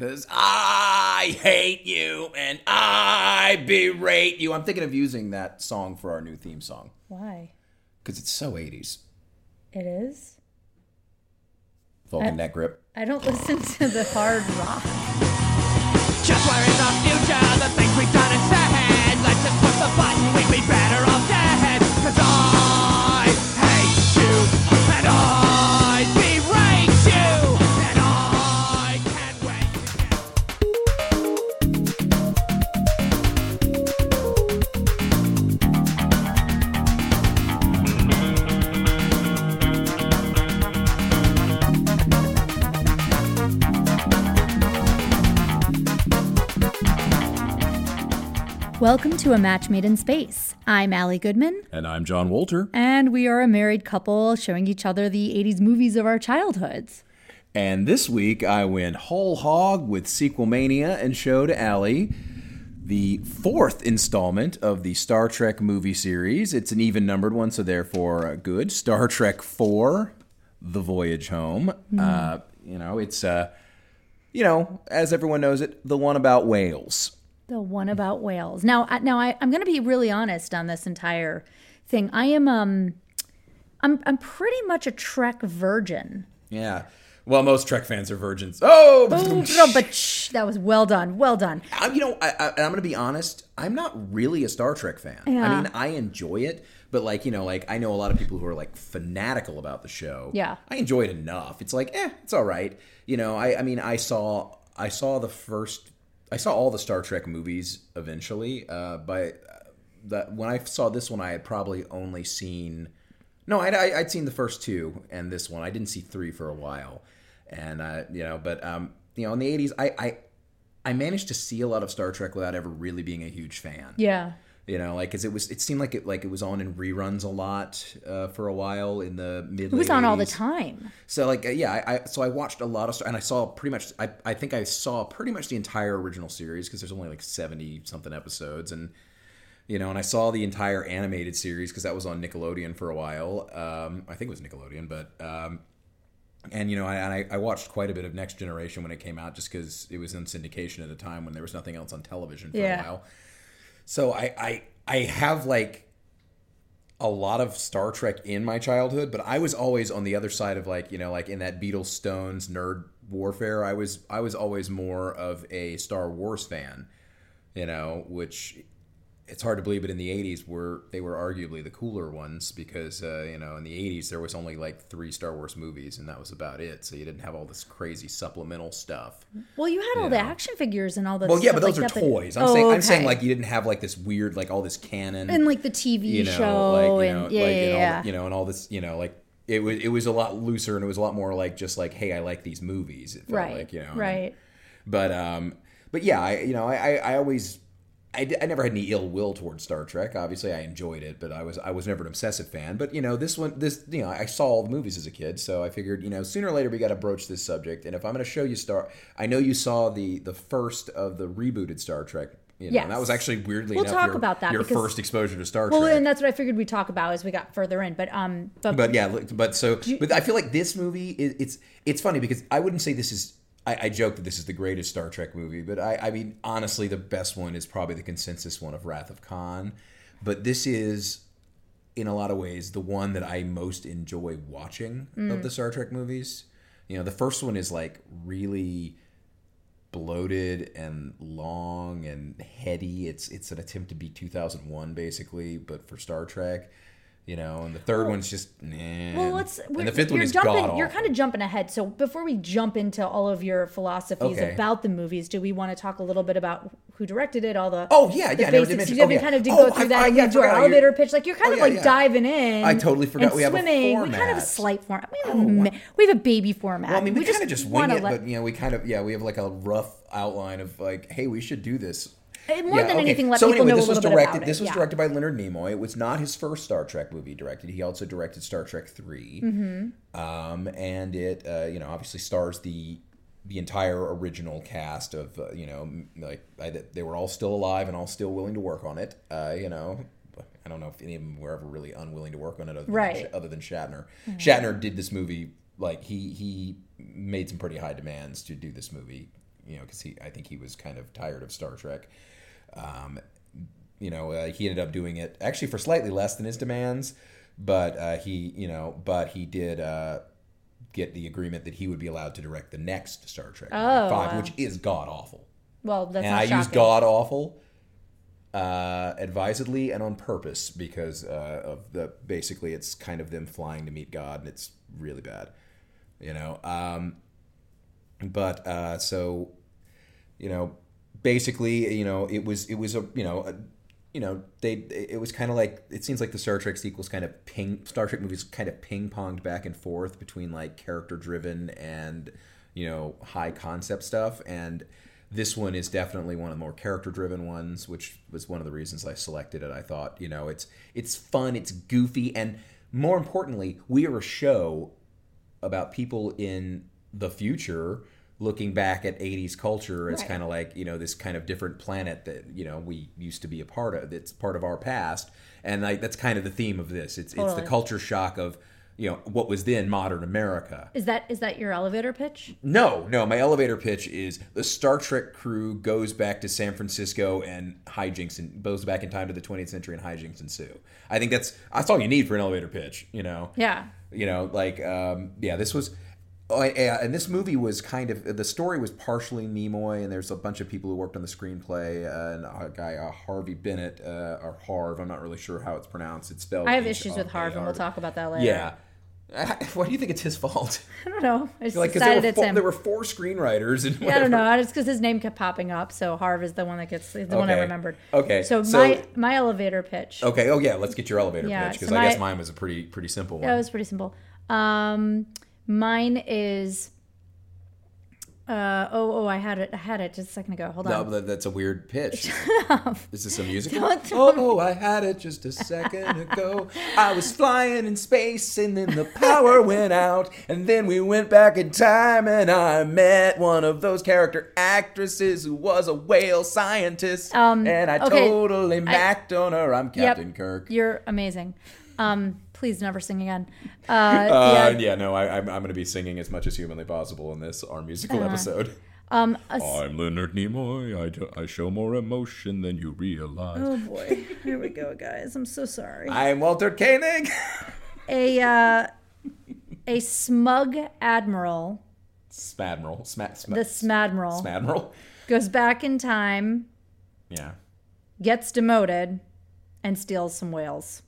Cause I hate you and I berate you. I'm thinking of using that song for our new theme song Why? because it's so 80s. It is? Vulcan neck grip. I don't listen to the hard rock. Just where is our future? The things we've done instead. Let's just push the button. We'd be better Welcome to A Match Made in Space. I'm Ali Goodman, And I'm Jon Walter. and we are a married couple showing each other the 80s movies of our childhoods. And this week I went whole hog with Sequel Mania and showed Ali the fourth installment of the Star Trek movie series. It's an even numbered one, so therefore uh, good. Star Trek 4, The Voyage Home. Uh, you know, it's, uh, you know, as everyone knows it, the one about whales. The one about whales. Now, I- now I, I'm going to be really honest on this entire thing. I am, um, I'm, I'm pretty much a Trek virgin. Yeah. Well, most Trek fans are virgins. Oh, Oh, but shh, that was well done. Well done. I'm, you know, I, I, I'm going to be honest. I'm not really a Star Trek fan. I mean, I enjoy it, but like, you know, like I know a lot of people who are like fanatical about the show. Yeah. I enjoy it enough. It's like, eh, it's all right. You know, I, I mean, I saw, I saw the first, I saw all the Star Trek movies eventually. Uh, but that when I saw this one, I had probably only seen, no, I'd, I'd seen the first two and this one. I didn't see three for a while, and uh, you know, but um, you know, in the '80s, I, I I managed to see a lot of Star Trek without ever really being a huge fan. Yeah. You know, like because it was, it seemed like it like it was on in reruns a lot uh, for a while in the mid. It was on all the time. So like uh, yeah, I, I so I watched a lot of Star, and I saw pretty much. I I think I saw pretty much the entire original series because there's only like seventy something episodes, and you know, and I saw the entire animated series because that was on Nickelodeon for a while. Um, I think it was Nickelodeon, but um, and you know, I, and I, I watched quite a bit of Next Generation when it came out, just because it was in syndication at a time when there was nothing else on television for Yeah. a while. So I, I I have like a lot of Star Trek in my childhood, but I was always on the other side of like you know like in that Beatles Stones nerd warfare. I was I was always more of a Star Wars fan, you know, which it's hard to believe, but in the '80s, were they were arguably the cooler ones because uh, you know in the '80s there was only like three Star Wars movies, and that was about it. So you didn't have all this crazy supplemental stuff. Well, you had all the action figures and all the Well, yeah, but those like are that, but- toys. I'm Oh, saying I'm saying like you didn't have like this weird like all this canon and like the TV you know, show like you know, and yeah, like, yeah, and all you know, and all this, you know, like it was it was a lot looser and it was a lot more like just like, hey, I like these movies. Right, like, you know, right. But um, but yeah, I you know, I I, I always. I, d- I never had any ill will towards Star Trek. Obviously, I enjoyed it, but I was I was never an obsessive fan. But you know, this one, this you know, I saw all the movies as a kid, so I figured you know sooner or later we got to broach this subject. And if I'm going to show you Star, I know you saw the the first of the rebooted Star Trek. You know, and that was actually weirdly We'll enough talk your, about that your because- first exposure to Star Well, Trek. and that's what I figured we'd talk about as we got further in. But um, but, But yeah, but so but I feel like this movie is it's it's funny because I wouldn't say this is I, I joke that this is the greatest Star Trek movie, but I, I mean honestly the best one is probably the consensus one of Wrath of Khan. But this is in a lot of ways the one that I most enjoy watching of mm. the Star Trek movies. You know, the first one is like really bloated and long and heady. It's it's an attempt to be 2001 basically, but for Star Trek. You know, and the third one's just nah. well, let's. and the fifth one is jumping. god You're kind of jumping ahead. So before we jump into all of your philosophies Okay. about the movies, do we want to talk a little bit about who directed it? All the Oh, yeah, the yeah, I never did basics. You oh, yeah. kind of did Oh, go through I- that I- and yeah, I do our elevator You're- pitch. Like you're kind Oh, of yeah, like yeah. diving in. I totally forgot we have a swimming. We kind of have a slight format. Oh, we have, a, we have a baby format. Well, I mean, we, kind of just wing it, let- but you know, we kind of yeah, we have like a rough outline of like, hey, we should do this. More Yeah, than okay. anything, let so people anyway, know this a was little bit directed. about This was directed by Leonard Nimoy. It was not his first Star Trek movie directed. He also directed Star Trek 3 Mm-hmm. um, and it uh, you know obviously stars the the entire original cast of uh, you know like I, they were all still alive and all still willing to work on it. Uh, you know. I don't know if any of them were ever really unwilling to work on it, other than, Right. Mm-hmm. other than Shatner. Shatner did this movie like he he made some pretty high demands to do this movie you know, because he I think he was kind of tired of Star Trek. Um, you know, uh, he ended up doing it actually for slightly less than his demands, but uh, he, you know, but he did uh, get the agreement that he would be allowed to direct the next Star Trek Oh, Five, wow. which is god awful. Well, that's And I shocking. use god awful uh, advisedly and on purpose because uh, of the basically it's kind of them flying to meet God and it's really bad, you know. Um, but uh, so you know, basically, you know, it was it was a you know. A, you know, they it was kind of like it seems like the Star Trek sequels kind of ping Star Trek movies kind of ping ponged back and forth between like character driven and you know high concept stuff and this one is definitely one of the more character driven ones which was one of the reasons I selected it I thought you know it's it's fun it's goofy and more importantly we are a show about people in the future looking back at 80s culture as Right. kind of like you know this kind of different planet that you know we used to be a part of that's part of our past and like that's kind of the theme of this it's it's the culture shock of you know what was then modern america Is that is that your elevator pitch? no no my elevator pitch is the star trek crew goes back to san francisco and hijinks and goes back in time to the 20th century and hijinks ensue i think that's that's all you need for an elevator pitch you know Yeah. you know like um, yeah this was oh, yeah, and this movie was kind of the story was partially nimoy and there's a bunch of people who worked on the screenplay uh, and a guy uh, Harve Bennett uh, or harv i'm not really sure how it's pronounced it's spelled I have issues with Harv, and we'll talk about that later. yeah why do you think it's his fault I don't know. I just like decided there, were it's four- him. there were four screenwriters and yeah, I don't know. It's because his name kept popping up, so Harv is the one that gets the one I remembered. Okay, So, so- my my elevator pitch. okay oh yeah let's get your elevator Yeah, pitch because so i guess mine was a pretty pretty simple one That was pretty simple. Um, mine is. Uh, oh, oh! I had it. I had it just a second ago. Hold No, on. but that's a weird pitch. Is this a musical? Don't throw Oh, I had it just a second ago. I was flying in space and then the power went out. And then we went back in time and I met one of those character actresses who was a whale scientist. Um, and I okay. totally macked on her. I'm Captain Kirk. You're amazing. Um, please never sing again. Uh, Uh, yeah. yeah. no, I, I'm, I'm going to be singing as much as humanly possible in this, our musical Uh-huh. episode. Um, s- I'm Leonard Nimoy. I, do- I show more emotion than you realize. oh boy, here we go, guys. I'm so sorry. I'm Walter Koenig. A uh, a smug admiral, Smadmiral. Sma- sma- the Smadmiral, Smadmiral. goes back in time, Yeah. gets demoted, and steals some whales.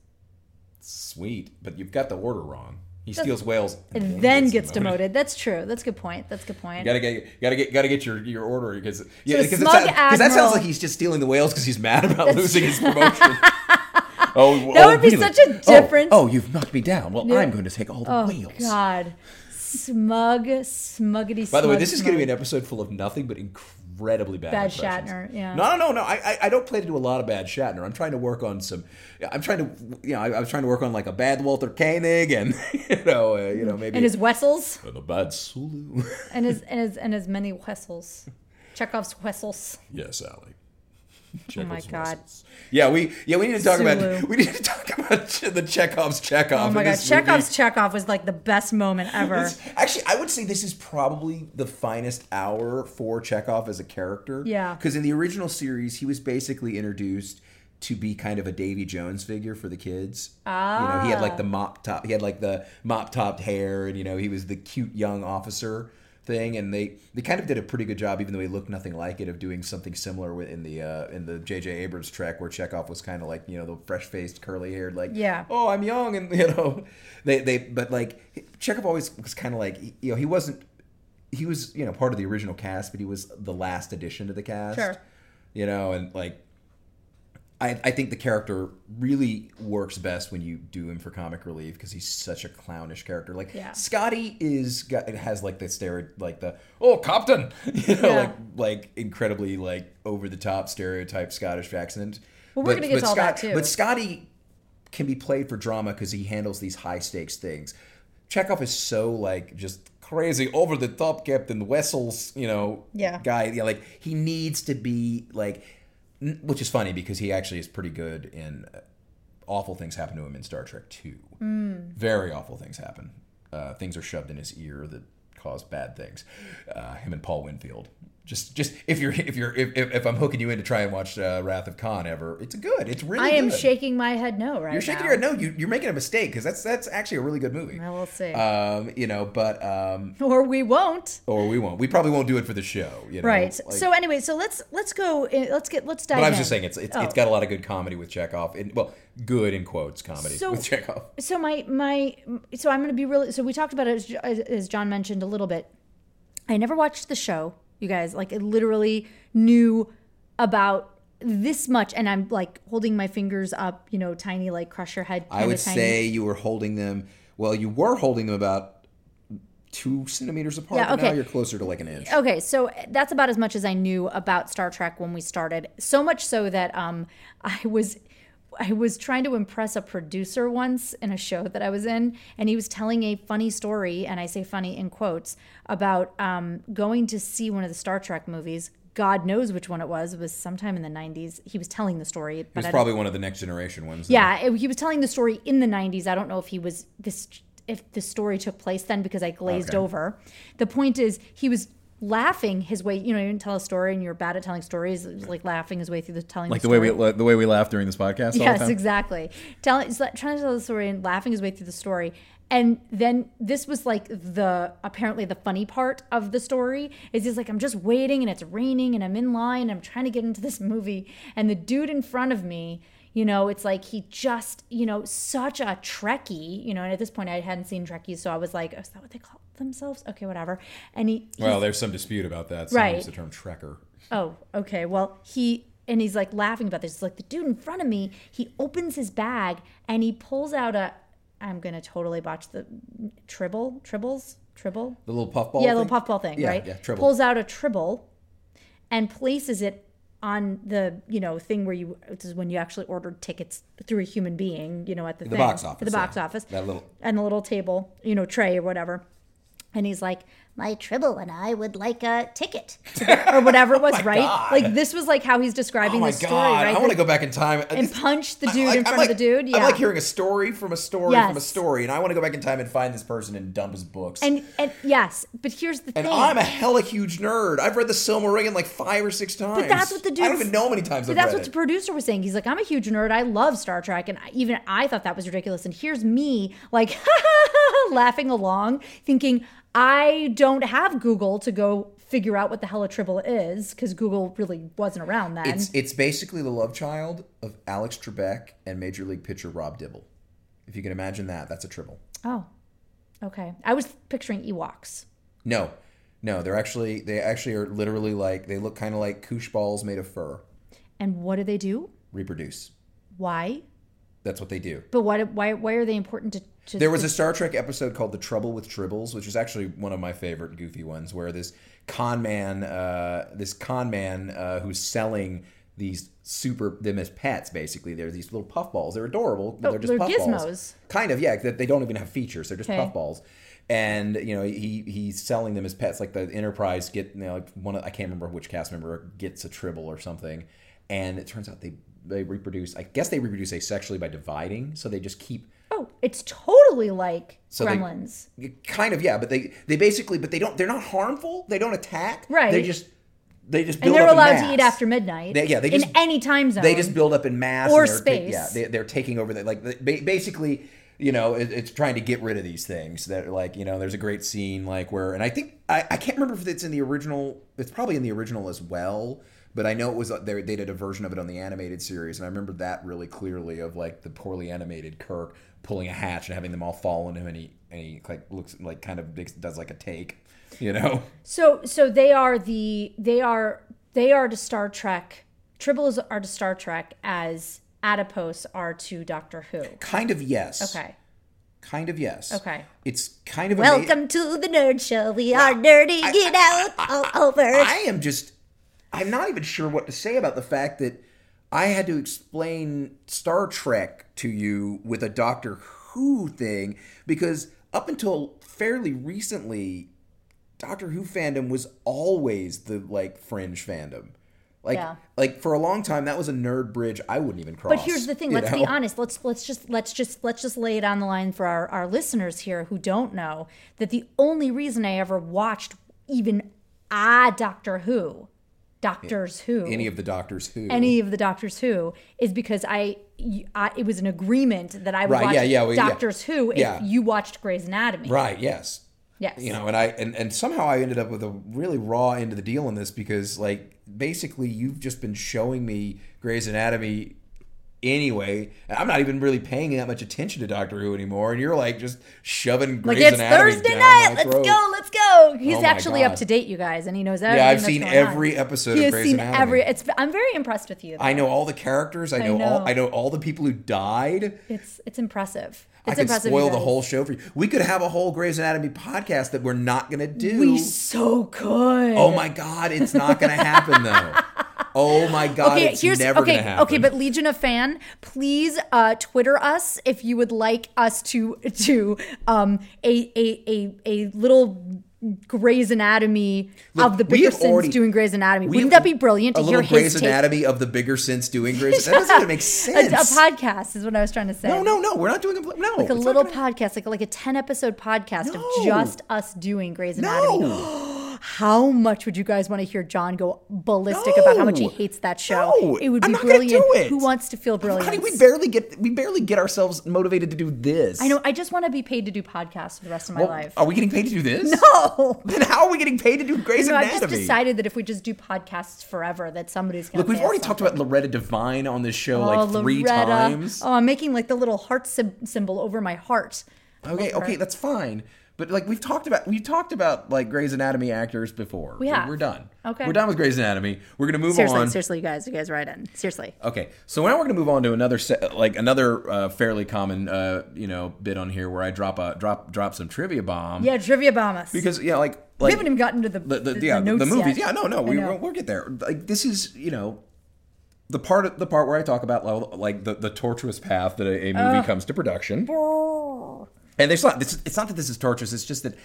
Sweet. But you've got the order wrong. He steals whales And then gets demoted. That's true. That's a good point. That's a good point. You gotta get, gotta get, gotta get your your order because yeah, because smug that sounds like he's just stealing the whales because he's mad about losing his promotion. oh, That oh, would be really? such a Oh, difference. Oh, you've knocked me down. Well, I'm going to take all the Oh whales. God, smug, smuggity. By the way, smug, this is going to be an episode full of nothing but incredibly bad. Bad. Shatner, yeah. No, no, no, no. I, I, I don't plan to do a lot of bad Shatner. I'm trying to work on some. I'm trying to, you know, I, I was trying to work on like a bad Walter Koenig and you know, uh, you know, maybe and his Wessels, and a bad Sulu. and his and his and his many Wessels, Chekhov's Wessels. yes, Ali. Oh my God. Yeah, we yeah we need to talk Sulu. about we need to talk about the Chekhov's Chekov. Oh my God, this movie. Chekhov's Chekov was like the best moment ever. It's- actually, I would say this is probably the finest hour for Chekov as a character. Yeah. Because in the original series, he was basically introduced to be kind of a Davy Jones figure for the kids. Ah. You know, he had like the mop top, he had like the mop topped hair, and you know, he was the cute young officer thing. And they they kind of did a pretty good job, even though he looked nothing like it, of doing something similar with- in the uh, in the J.J. Abrams Trek, where Chekov was kind of like you know the fresh faced, curly haired, like Yeah. oh, I'm young, and you know, they they but like Chekov always was kind of like you know he wasn't he was you know part of the original cast, but he was the last addition to the cast. Sure. You know, and like I I think the character really works best when you do him for comic relief because he's such a clownish character. Like Yeah. Scotty is got has like the stereo like the oh Captain, you know, Yeah. like like incredibly like over the top stereotype Scottish accent. Well, we're gonna get to all that, too. But Scotty can be played for drama because he handles these high stakes things. Chekov is so like just crazy over the top Captain Wessels, you know, Yeah. guy. Yeah, like he needs to be like, which is funny because he actually is pretty good in. uh, Awful things happen to him in Star Trek Two. Very awful things happen. Uh, things are shoved in his ear that cause bad things. Uh, him and Paul Winfield. Just, just if you're, if you're, if, if, I'm hooking you in to try and watch uh, Wrath of Khan ever, it's good. It's really. I am good. shaking my head no right You're shaking now. your head. No, you, you're making a mistake because that's that's actually a really good movie. I will see. Um, you know, but um, or we won't. or we won't. We probably won't do it for the show. You know, Right. Like- so anyway, so let's let's go. in- Let's get let's dive. But I was in. just saying, it's it's, Oh. it's got a lot of good comedy with Chekov. And, well, good in quotes comedy So- with Chekov. so my my so I'm going to be really so we talked about it as, as Jon mentioned a little bit. I never watched the show, you guys. Like I literally knew about this much, and I'm like holding my fingers up, you know, tiny like crush your head. I would tiny. say you were holding them. Well, you were holding them about two centimeters apart. Yeah, but Now okay. you're closer to like an inch. Okay, so that's about as much as I knew about Star Trek when we started. So much so that um, I was I was trying to impress a producer once in a show that I was in, and he was telling a funny story, and I say funny in quotes, about um, going to see one of the Star Trek movies. God knows which one it was. It was sometime in the '90s. He was telling the story, It was probably one of the next generation ones. though. yeah, it- he was telling the story in the 90s. I don't know if he was this if the story took place then because I glazed Okay. over. The point is he was laughing his way, you know, you didn't tell a story and you're bad at telling stories, like laughing his way through the telling Like the the way we the way we laugh during this podcast. all the Yes, exactly. Telling, trying to tell the story and laughing his way through the story. And then this was like the apparently the funny part of the story is he's like I'm just waiting and it's raining and I'm in line and I'm trying to get into this movie and the dude in front of me, you know, it's like he just you know such a Trekkie, you know, and at this point I hadn't seen Trekkies, so I was like, oh, is that what they call themselves? Okay, whatever. And he, he Well, there's some dispute about that. Some Right. use the term Trekker. Oh, okay. Well, he and he's like laughing about this. It's like the dude in front of me. He opens his bag and he pulls out a. I'm gonna totally botch the tribble, tribbles, tribble. The little puffball. yeah, thing? little puffball thing, Yeah, right? Yeah, tribble. Pulls out a tribble and places it on the you know thing where you this is when you actually ordered tickets through a human being, you know, at the, The thing, box office, the box yeah. office, That little- and the little table, you know, tray or whatever. And he's like, my tribble and I would like a ticket, or whatever it was, oh right? Oh God. Like this was like how he's Oh describing my the story, god! right? I want to go back in time and punch the I- dude like- in front of the like- dude. I Yeah, like hearing a story from a story from a story, and I want to go back in time and find this person and dump his books. and and yes, but here's the And thing. I'm a hella huge nerd. I've read the Silmarillion like five or six times. But that's what the dude. I don't even know how many times But I've that's what the producer was saying. He's like, I'm a huge nerd. I love Star Trek, and even I thought that was ridiculous. And here's me, like, laughing along, thinking I don't have Google to go figure out what the hell a tribble is because Google really wasn't around then. It's it's basically the love child of Alex Trebek and Major League pitcher Rob Dibble. If you can imagine that, that's a triple. oh, okay. I was picturing Ewoks. No, no, they're actually they actually are literally like they look kind of like koosh balls made of fur. And what do they do? Reproduce. Why? That's what they do. But why? Why? Why are they important to? There was a Star Trek episode called "The Trouble with Tribbles," which is actually one of my favorite goofy ones, where this con man, uh, this con man uh, who's selling these super them as pets. Basically, they're these little puffballs. They're adorable, but Oh, they're just they're puffballs. gizmos. Kind of, yeah. That they don't even have features. They're just Okay. puffballs. And you know he he's selling them as pets. Like the Enterprise get you know like one of, I can't remember which cast member gets a tribble or something, and it turns out they they reproduce. I guess they reproduce asexually by dividing. So they just keep Oh, it's totally like So they- Gremlins. kind of yeah but they they basically but they don't they're not harmful they don't attack Right. they just they just and they're in allowed to eat after midnight. They- yeah, they in just- any time zone. they just build up in mass Or and they're ta- space. yeah they, they're taking over the like the, ba- basically you know it, it's trying to get rid of these things that like you know there's a great scene like where and i think i, I can't remember if it's in the original it's probably in the original as well but i know it was uh, they, they did a version of it on the animated series and i remember that really clearly of like the poorly animated kirk pulling a hatch and having them all fall on him and he and he like looks like kind of does like a take you know So so they are the they are they are to Star Trek. Tribbles are to Star Trek as adipose are to Doctor Who. kind of yes Okay. kind of yes Okay. it's kind of ama- Welcome to the Nerd Show. We are nerding it out all over. I am just I'm not even sure what to say about the fact that I had to explain Star Trek to you with a Doctor Who thing because up until fairly recently Doctor Who fandom was always the like fringe fandom. Like Yeah. like for a long time that was a nerd bridge I wouldn't even cross. But here's the thing. Let's be honest. Let's let's just let's just let's just lay it on the line for our, our listeners here who don't know that the only reason I ever watched even ah Doctor Who, Doctors Who, Any of the Doctors Who. any of the Doctors Who is because I, it was an agreement that I would Right, watch yeah, yeah, well, yeah. Doctors Who if Yeah. you watched Grey's Anatomy. Right. Yes. Yes. You know, and I and, and somehow I ended up with a really raw end of the deal in this because like basically you've just been showing me Grey's Anatomy anyway. I'm not even really paying that much attention to Doctor Who anymore, and you're like just shoving Grey's Like it's Anatomy Thursday night. Let's go. Let's go. He's Oh actually God. up to date, you guys, and he knows everything. Yeah, I've seen every on. episode He of Grey's seen Anatomy. every. It's. I'm very impressed with you. I know all the characters. I know, all. know. I know all the people who died. It's it's impressive. I It's could impressive. spoil the whole show for you. We could have a whole Grey's Anatomy podcast that we're not going to do. We so could. oh my god, it's not going to happen though. Oh my god, Okay, it's here's never okay. going to happen. Okay, but Legion of Fan, please uh, Twitter us if you would like us to to um a a a, a little Grey's Anatomy of the bigger sins already- doing Grey's Anatomy. Wouldn't that be brilliant A to hear little Grey's take? Anatomy of the bigger sense doing Grey's. That doesn't even make A, sense. a podcast is what I was trying to say. no, no, no. We're not doing a no. Like a little gonna- podcast, like like a ten episode podcast No. of just us doing Grey's Anatomy. No. How much would you guys want to hear Jon go ballistic about how much he hates that show? No. It would be brilliant. Who wants to feel brilliant? Honey, we barely get we barely get ourselves motivated to do this. I know. I just want to be paid to do podcasts for the rest of my Well, life. Are we getting paid to do this? No. Then how are we getting paid to do Grey's No, Anatomy? just decided that if we just do podcasts forever, that somebody's going to Look, we've already talked about Loretta Devine on this show oh, like three Loretta. times. Oh, I'm making like the little heart sym- symbol over my heart. Okay, okay, that's fine. But like we've talked about, we've talked about like Grey's Anatomy actors before. We have. We're done. Okay. we're done with Grey's Anatomy. We're gonna move Seriously, on. seriously, you guys, you guys, right in. Seriously. Okay, so now we're gonna move on to another set, like another uh, fairly common, uh, you know, bit on here where I drop a drop drop some trivia bomb. Yeah, trivia bomb us. Because yeah, like we haven't even gotten to the, the, the, the, yeah, the the, movies. yet. Yeah, no, no, we we'll, we'll get there. Like this is you know. The part, of the part where I talk about like the, the tortuous path that a, a movie comes to production, and there's not. This, it's not that this is torturous. It's just that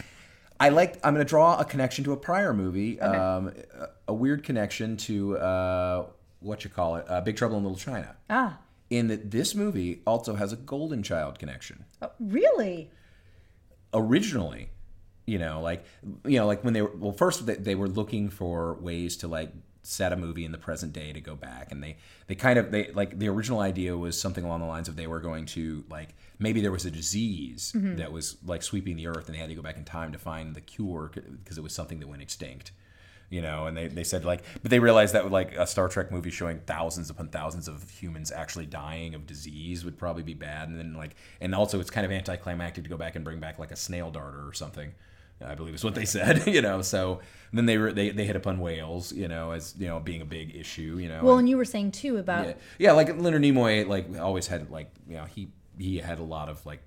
I like. I'm going to draw a connection to a prior movie, um, a, a weird connection to uh, what you call it, uh, Big Trouble in Little China. Ah, In that this movie also has a Golden Child connection. oh, really? Originally, you know, like you know, like when they were well, first they, they were looking for ways to like set a movie in the present day to go back and they they kind of they like the original idea was something along the lines of they were going to like maybe there was a disease mm-hmm. that was like sweeping the earth and they had to go back in time to find the cure because it was something that went extinct you know and they, they said like but they realized that like a star trek movie showing thousands upon thousands of humans actually dying of disease would probably be bad and then like and also it's kind of anticlimactic to go back and bring back like a snail darter or something I believe is what they said, you know. So then they were they, they hit upon whales, you know, as you know being a big issue, you know. Well, and- and you were saying too about yeah, yeah, like Leonard Nimoy, like always had like you know he he had a lot of like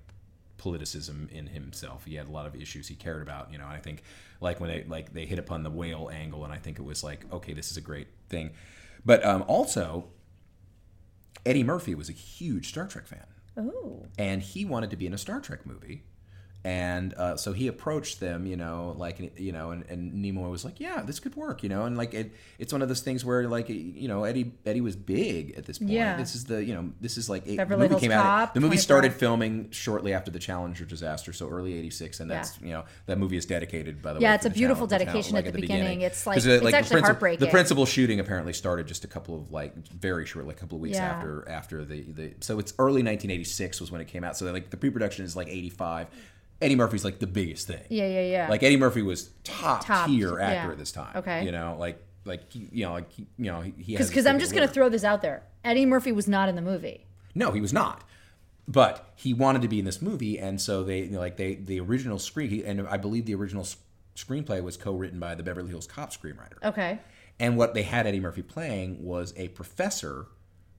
politicism in himself. He had a lot of issues he cared about, you know. And I think like when they like they hit upon the whale angle, and I think it was like okay, this is a great thing. But um, also, Eddie Murphy was a huge Star Trek fan oh, and he wanted to be in a Star Trek movie. And uh, so he approached them, you know, like you know, and, and Nimoy was like, "Yeah, this could work," you know, and like it, it's one of those things where like you know Eddie Eddie was big at this point. Yeah. This is the you know this is like the movie Hills came out. The movie started filming shortly after the Challenger disaster, so early '86, and that's you know that movie is dedicated by the way. Yeah, it's a beautiful dedication like, at the beginning. It's like- 'Cause, it's the actually princi- heartbreaking. The principal shooting apparently started just a couple of like very short, like a couple of weeks Yeah. after after the the. So it's early 1986 was when it came out. So like the pre-production is like 85. Eddie Murphy's like the biggest thing. yeah, yeah, yeah. Like Eddie Murphy was top, Top, tier actor yeah. at this time. Okay. You know, like like you know, like you know, he, because I'm just gonna throw this out there. Eddie Murphy was not in the movie. No, he was not. But he wanted to be in this movie, and so they you know, like they the original screen, he, and I believe the original screenplay was co-written by the Beverly Hills Cop screenwriter. Okay. And what they had Eddie Murphy playing was a professor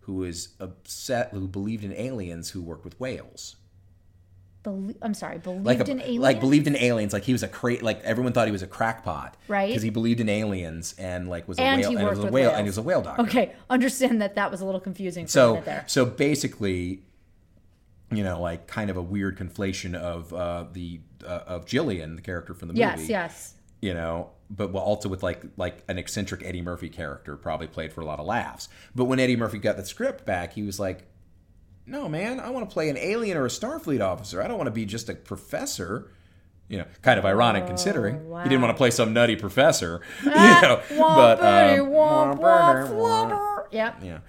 who is upset, who believed in aliens, who worked with whales. I'm sorry. Believed Like, a, in aliens. like believed in aliens, like he was a cra- like everyone thought he was a crackpot, Right. Because he believed in aliens and like was a And whale, he and worked was a whale, whales. and he was a whale doctor. Okay, understand that that was a little confusing for So there. so basically, you know, like kind of a weird conflation of uh, the uh, of Jillian, the character from the movie. Yes, yes. You know, but well, also with like like an eccentric Eddie Murphy character, probably played for a lot of laughs. But when Eddie Murphy got the script back, he was like, "No, man, I want to play an alien or a Starfleet officer. I don't want to be just a professor." You know, kind of ironic considering Oh, wow. he didn't want to play some nutty professor. Ah, you know, womp but bitty, um, womp, womp, flubber. Yep. yeah,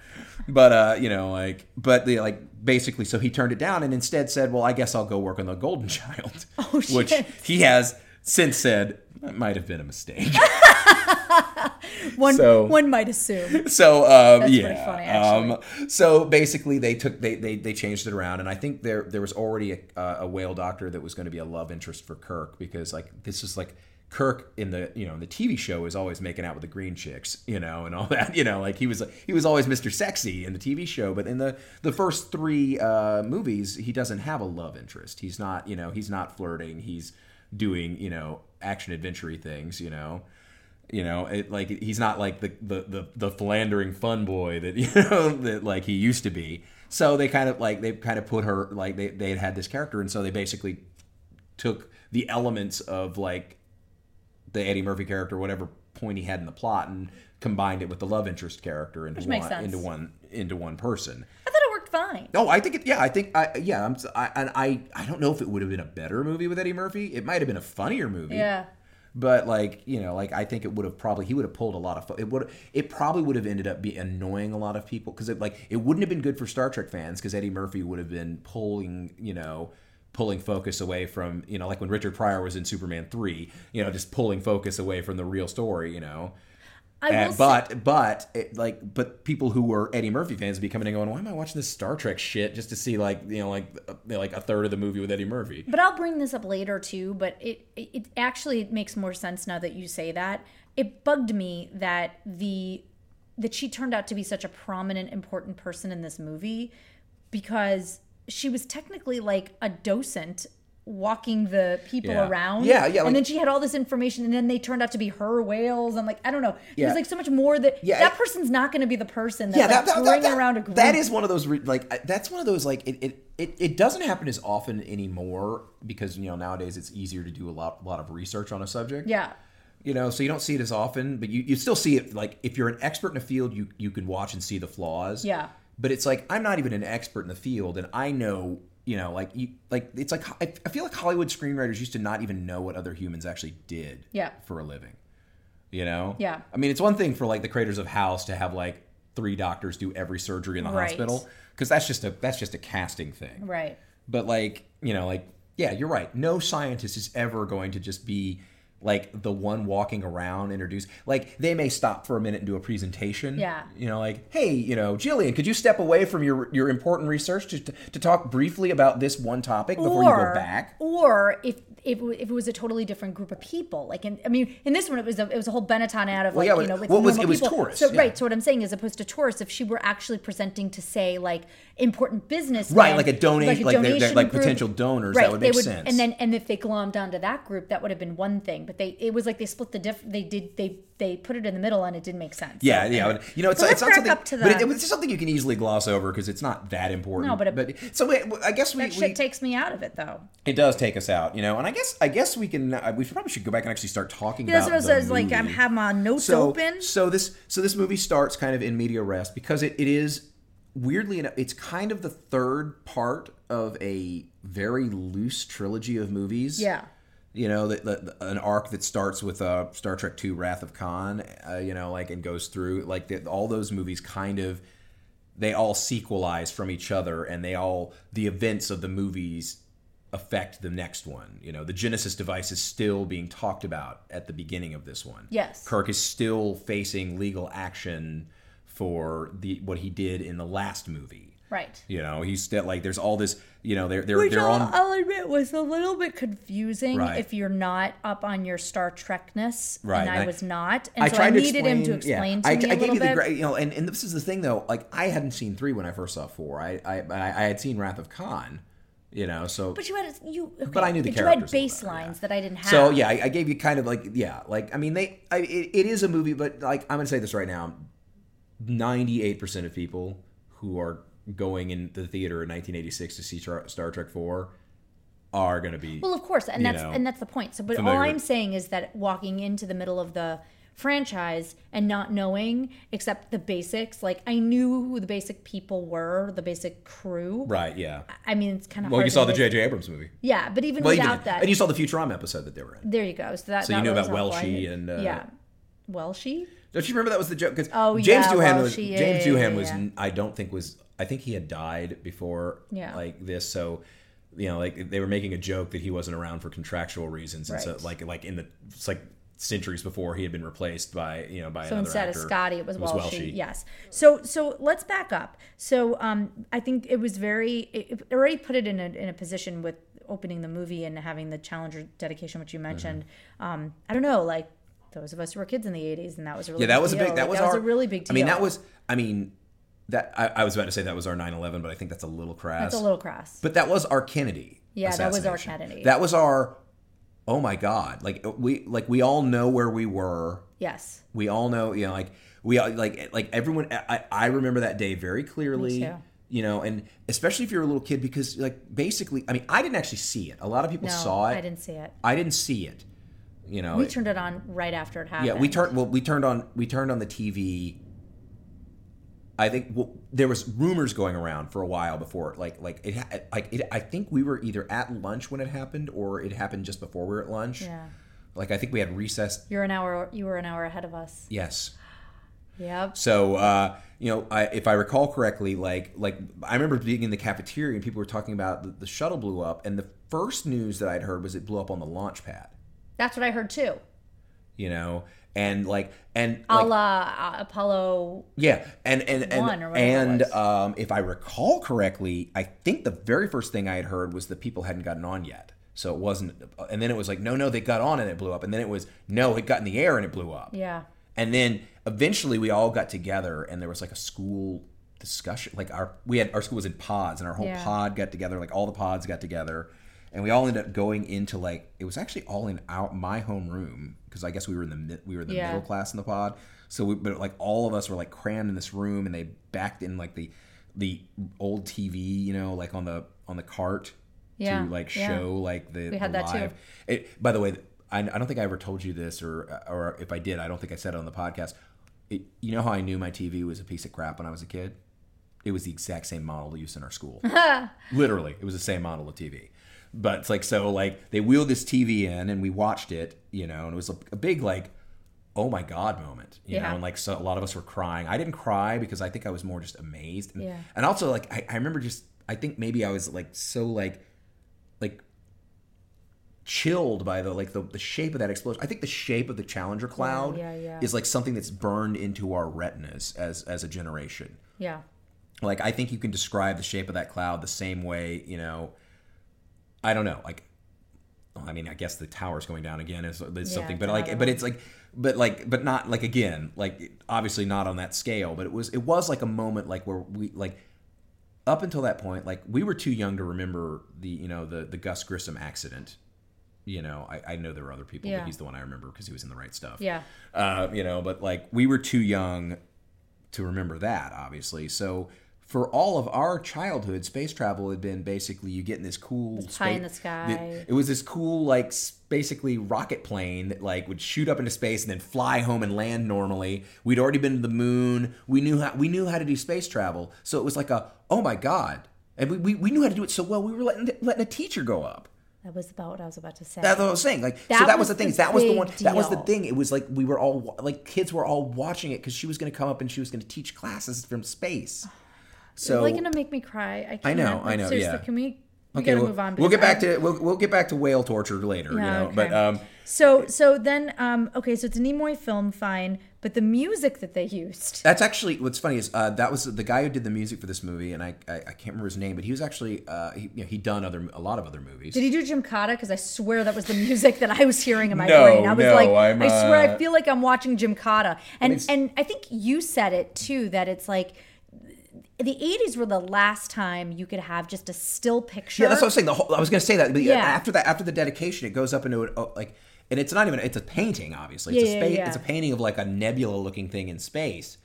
but uh, you know, like, but the like basically, so he turned it down and instead said, "Well, I guess I'll go work on the Golden Child," Oh, which he has since said that might have been a mistake. One So- one might assume. so um, That's yeah, funny, um, so basically they took they, they they changed it around, and I think there there was already a, uh, a whale doctor that was going to be a love interest for Kirk because like this is like. Kirk in the you know the TV show is always making out with the green chicks you know and all that you know like he was he was always Mr. Sexy in the TV show but in the the first three uh, movies he doesn't have a love interest he's not you know he's not flirting he's doing you know action adventure things you know you know it, like he's not like the, the the the philandering fun boy that you know that like he used to be so they kind of like they kind of put her like they they had had this character and so they basically took the elements of like the Eddie Murphy character whatever point he had in the plot and combined it with the love interest character into one into one into one person I thought it worked fine. no, I think it. Yeah, I think. I yeah. I'm. I, and I. I don't know if it would have been a better movie with Eddie Murphy. It might have been a funnier movie. Yeah. But like you know, like I think it would have probably he would have pulled a lot of. It would. It probably would have ended up be annoying a lot of people because it like it wouldn't have been good for Star Trek fans because Eddie Murphy would have been pulling you know pulling focus away from you know like when Richard Pryor was in Superman three you know just pulling focus away from the real story you know. Will And- say- but but it, like but people who were Eddie Murphy fans would be coming and going, why am I watching this Star Trek shit just to see like you know like uh, like a third of the movie with Eddie Murphy? But I'll bring this up later too. But it it it actually makes more sense now that you say that. It bugged me that the that she turned out to be such a prominent, important person in this movie because she was technically like a docent walking the people Yeah. around. Yeah, yeah, like- and then she had all this information, and then they turned out to be her whales. and like, I don't know. Yeah. There's like so much more that Yeah, that it- person's not going to be the person that, Yeah, like, that, that, that, around a group. that is one of those re- like that's one of those like it, it it it doesn't happen as often anymore because you know nowadays it's easier to do a lot lot of research on a subject. yeah. you know so you don't see it as often but you, you still see it like if you're an expert in a field you you can watch and see the flaws Yeah. but it's like i'm not even an expert in the field and i know you know like you like it's like i I feel like hollywood screenwriters used to not even know what other humans actually did Yeah. for a living you know Yeah. i mean it's one thing for like the creators of house to have like three doctors do every surgery in the Right. hospital because that's just a that's just a casting thing Right. but like, you know, like yeah, you're right. No scientist is ever going to just be like the one walking around introduce like they may stop for a minute and do a presentation Yeah. you know like hey you know jillian could you step away from your your important research to, to talk briefly about this one topic before you go back Or if if, if it was a totally different group of people, like in, I mean, in this one it was a, it was a whole Benetton ad of Well, like yeah, you know with what was- it was people. tourists, So yeah. right, so what I'm saying is, opposed to tourists, if she were actually presenting to say like important business, Right, like a donate- like they're- they're like potential donors, that would make sense. And then and if they glommed onto that group, that would have been one thing. But they it was like they split the diff. They did they they put it in the middle, and it didn't make sense. yeah So, yeah but, you know it's, But it's not something up to but it, the- it's just something you can easily gloss over because it's not that important No, but it- so wait, i guess we, that we shit takes me out of it though. It does take us out, you know, and I guess I guess we can uh, we probably should go back and actually start talking Yeah, that's about what I the was like. I'm have my notes so open. so this so this movie starts kind of in medias res because it, it is weirdly enough it's kind of the third part of a very loose trilogy of movies. Yeah. You know, that that- an arc that starts with uh, Star Trek II: Wrath of Khan, uh, you know, like and goes through like the, all those movies kind of they all sequelize from each other and they all the events of the movies affect the next one you know the genesis device is still being talked about at the beginning of this one Yes. kirk is still facing legal action for the what he did in the last movie Right. you know he's still like there's all this you know they're they're, Which they're I'll, on I'll admit was a little bit confusing Right. if you're not up on your Star Trekness, Right, and and I, I- was not, and I so I needed him to explain- explain yeah. to I, me a I gave you the bit. you know, and, and this is the thing though. Like I hadn't seen three when I first saw four. I I I, I had seen Wrath of Khan, you know. So but you had you, okay, But I knew the but you had characters little better, baselines yeah. that I didn't have. So yeah, I, I gave you kind of like yeah, like I mean they, I, it, it is a movie, but like I'm gonna say this right now, ninety eight percent of people who are going in the theater in 1986 to see Star, Trek Four are gonna be Well, of course, and that's know, and that's the point. So, but all I'm saying is that walking into the middle of the franchise and not knowing except the basics. Like I knew who the basic people were, the basic crew. Right. Yeah. I mean, it's kind of Well, you saw the J.J. Abrams movie. Yeah, but even Well, without that, and you saw the Futurama episode that they were in. there you go. So that So you that knew about. Welshie and, uh, yeah, Welshie. Don't you remember that was the joke? Because Oh, James yeah, Doohan well, was James Doohan yeah, was. I don't think was I think he had died before Yeah. like this so you know like they were making a joke that he wasn't around for contractual reasons and so Right. like like in the it's like centuries before he had been replaced by you know by So another instead actor. of Scotty, it was, Welshie. Welshie. Yes. So so let's back up. So um, I think it was very it, it already put it in a in a position with opening the movie and having the Challenger dedication, which you mentioned. Mm-hmm. Um, I don't know, like those of us who were kids in the '80s, and that was a really Yeah, that big was a big that Like, was that our was a really big deal. I mean that was I mean that I, I was about to say that was our 9/11 but I think that's a little crass. that's a little crass. But that was our Kennedy. Yeah, that was our. Kennedy. That was our oh my god. Like we like we all know where we were. yes. We all know, you know, like we all like like everyone. I, I remember that day very clearly. You know, and especially if you're a little kid, because like basically, I mean, I didn't actually see it. A lot of people No, saw it. I didn't see it. I didn't see it. You know, We it- turned it on right after it happened. yeah, we turned. Well, we turned on. We turned on the TV. I think well, there was rumors going around for a while before, like like it, like it. I think we were either at lunch when it happened, or it happened just before we were at lunch. Yeah. Like I think we had recess. You're an hour. You were an hour ahead of us. Yes. Yep. So, uh, you know, I, if I recall correctly, like like I remember being in the cafeteria and people were talking about the, the shuttle blew up, and the first news that I'd heard was it blew up on the launch pad. That's what I heard too. You know, and like and A like, la uh, Apollo. yeah, and and and One or and um, if I recall correctly, I think the very first thing I had heard was that people hadn't gotten on yet. So it wasn't, and then it was like, no, no, they got on and it blew up, and then it was, no, it got in the air and it blew up. Yeah. And then eventually we all got together and there was like a school discussion. Like our we had our school was in pods and our whole Yeah. pod got together, like all the pods got together. And we all ended up going into like it was actually all in out my home room because I guess we were in the we were the Yeah. middle class in the pod. So we but like all of us were like crammed in this room and they backed in like the the old TV, you know, like on the on the cart Yeah, to like yeah. show like the, We had the that too. live. It, by the way, I, I don't think I ever told you this, or or if I did, I don't think I said it on the podcast. It, you know how I knew my TV was a piece of crap when I was a kid? It was the exact same model used in our school. Literally, it was the same model of TV. But it's like so, like they wheeled this TV in, and we watched it, you know, and it was a, a big like, oh my god moment, you Yeah. know, and like so a lot of us were crying. I didn't cry because I think I was more just amazed, and, Yeah. and also like I, I remember just I think maybe I was like so like like chilled by the like the, the shape of that explosion. I think the shape of the Challenger cloud yeah, yeah. is like something that's burned into our retinas as as a generation. Yeah. Like I think you can describe the shape of that cloud the same way, you know. I don't know, like well, I mean, I guess the tower's going down again is, is Yeah, something, but like, but one. it's like, but like, but not like again, like obviously not on that scale, but it was, it was like a moment like where we like, up until that point, like we were too young to remember the, you know, the the Gus Grissom accident. You know, I, I know there were other people, Yeah. but he's the one I remember because he was in the right stuff. Yeah. Uh, you know, but like we were too young to remember that, obviously. So for all of our childhood, space travel had been basically you get in this cool It's high in the sky. It was this cool, like basically rocket plane that like would shoot up into space and then fly home and land normally. We'd already been to the moon. We knew how we knew how to do space travel. So it was like a oh my god, and we, we, we knew how to do it so well. We were letting letting a teacher go up. That was about what I was about to say. That's what I was saying. Like, so That that was, was the thing. the that was the one. That was the thing. It was like we were all like kids were all watching it because she was going to come up and she was going to teach classes from space. So You're like gonna make me cry. I, can't. I know, Like, I know, Seriously, yeah. can we? We okay, we'll, move on. we'll get back I- to we'll, we'll get back to whale torture later. you Yeah, know, okay. but um, So so then um okay so it's a Nimoy film fine but the music that they used that's actually what's funny is uh, that was the guy who did the music for this movie, and I I, I can't remember his name, but he was actually uh, he you know, he'd done other a lot of other movies. did he do Gymkata because I swear that was the music that I was hearing in my No, brain I was no, like I'm, I swear I uh, feel like I'm watching Gymkata and and I think you said it too that it's like the 80s were the last time you could have just a still picture Yeah, that's what I was saying. The whole, I was going to say that, but yeah. After that, after the dedication, it goes up into it oh, like, and it's not even it's a painting. Obviously, it's Yeah, a yeah, yeah. It's a painting of like a nebula-looking thing in space.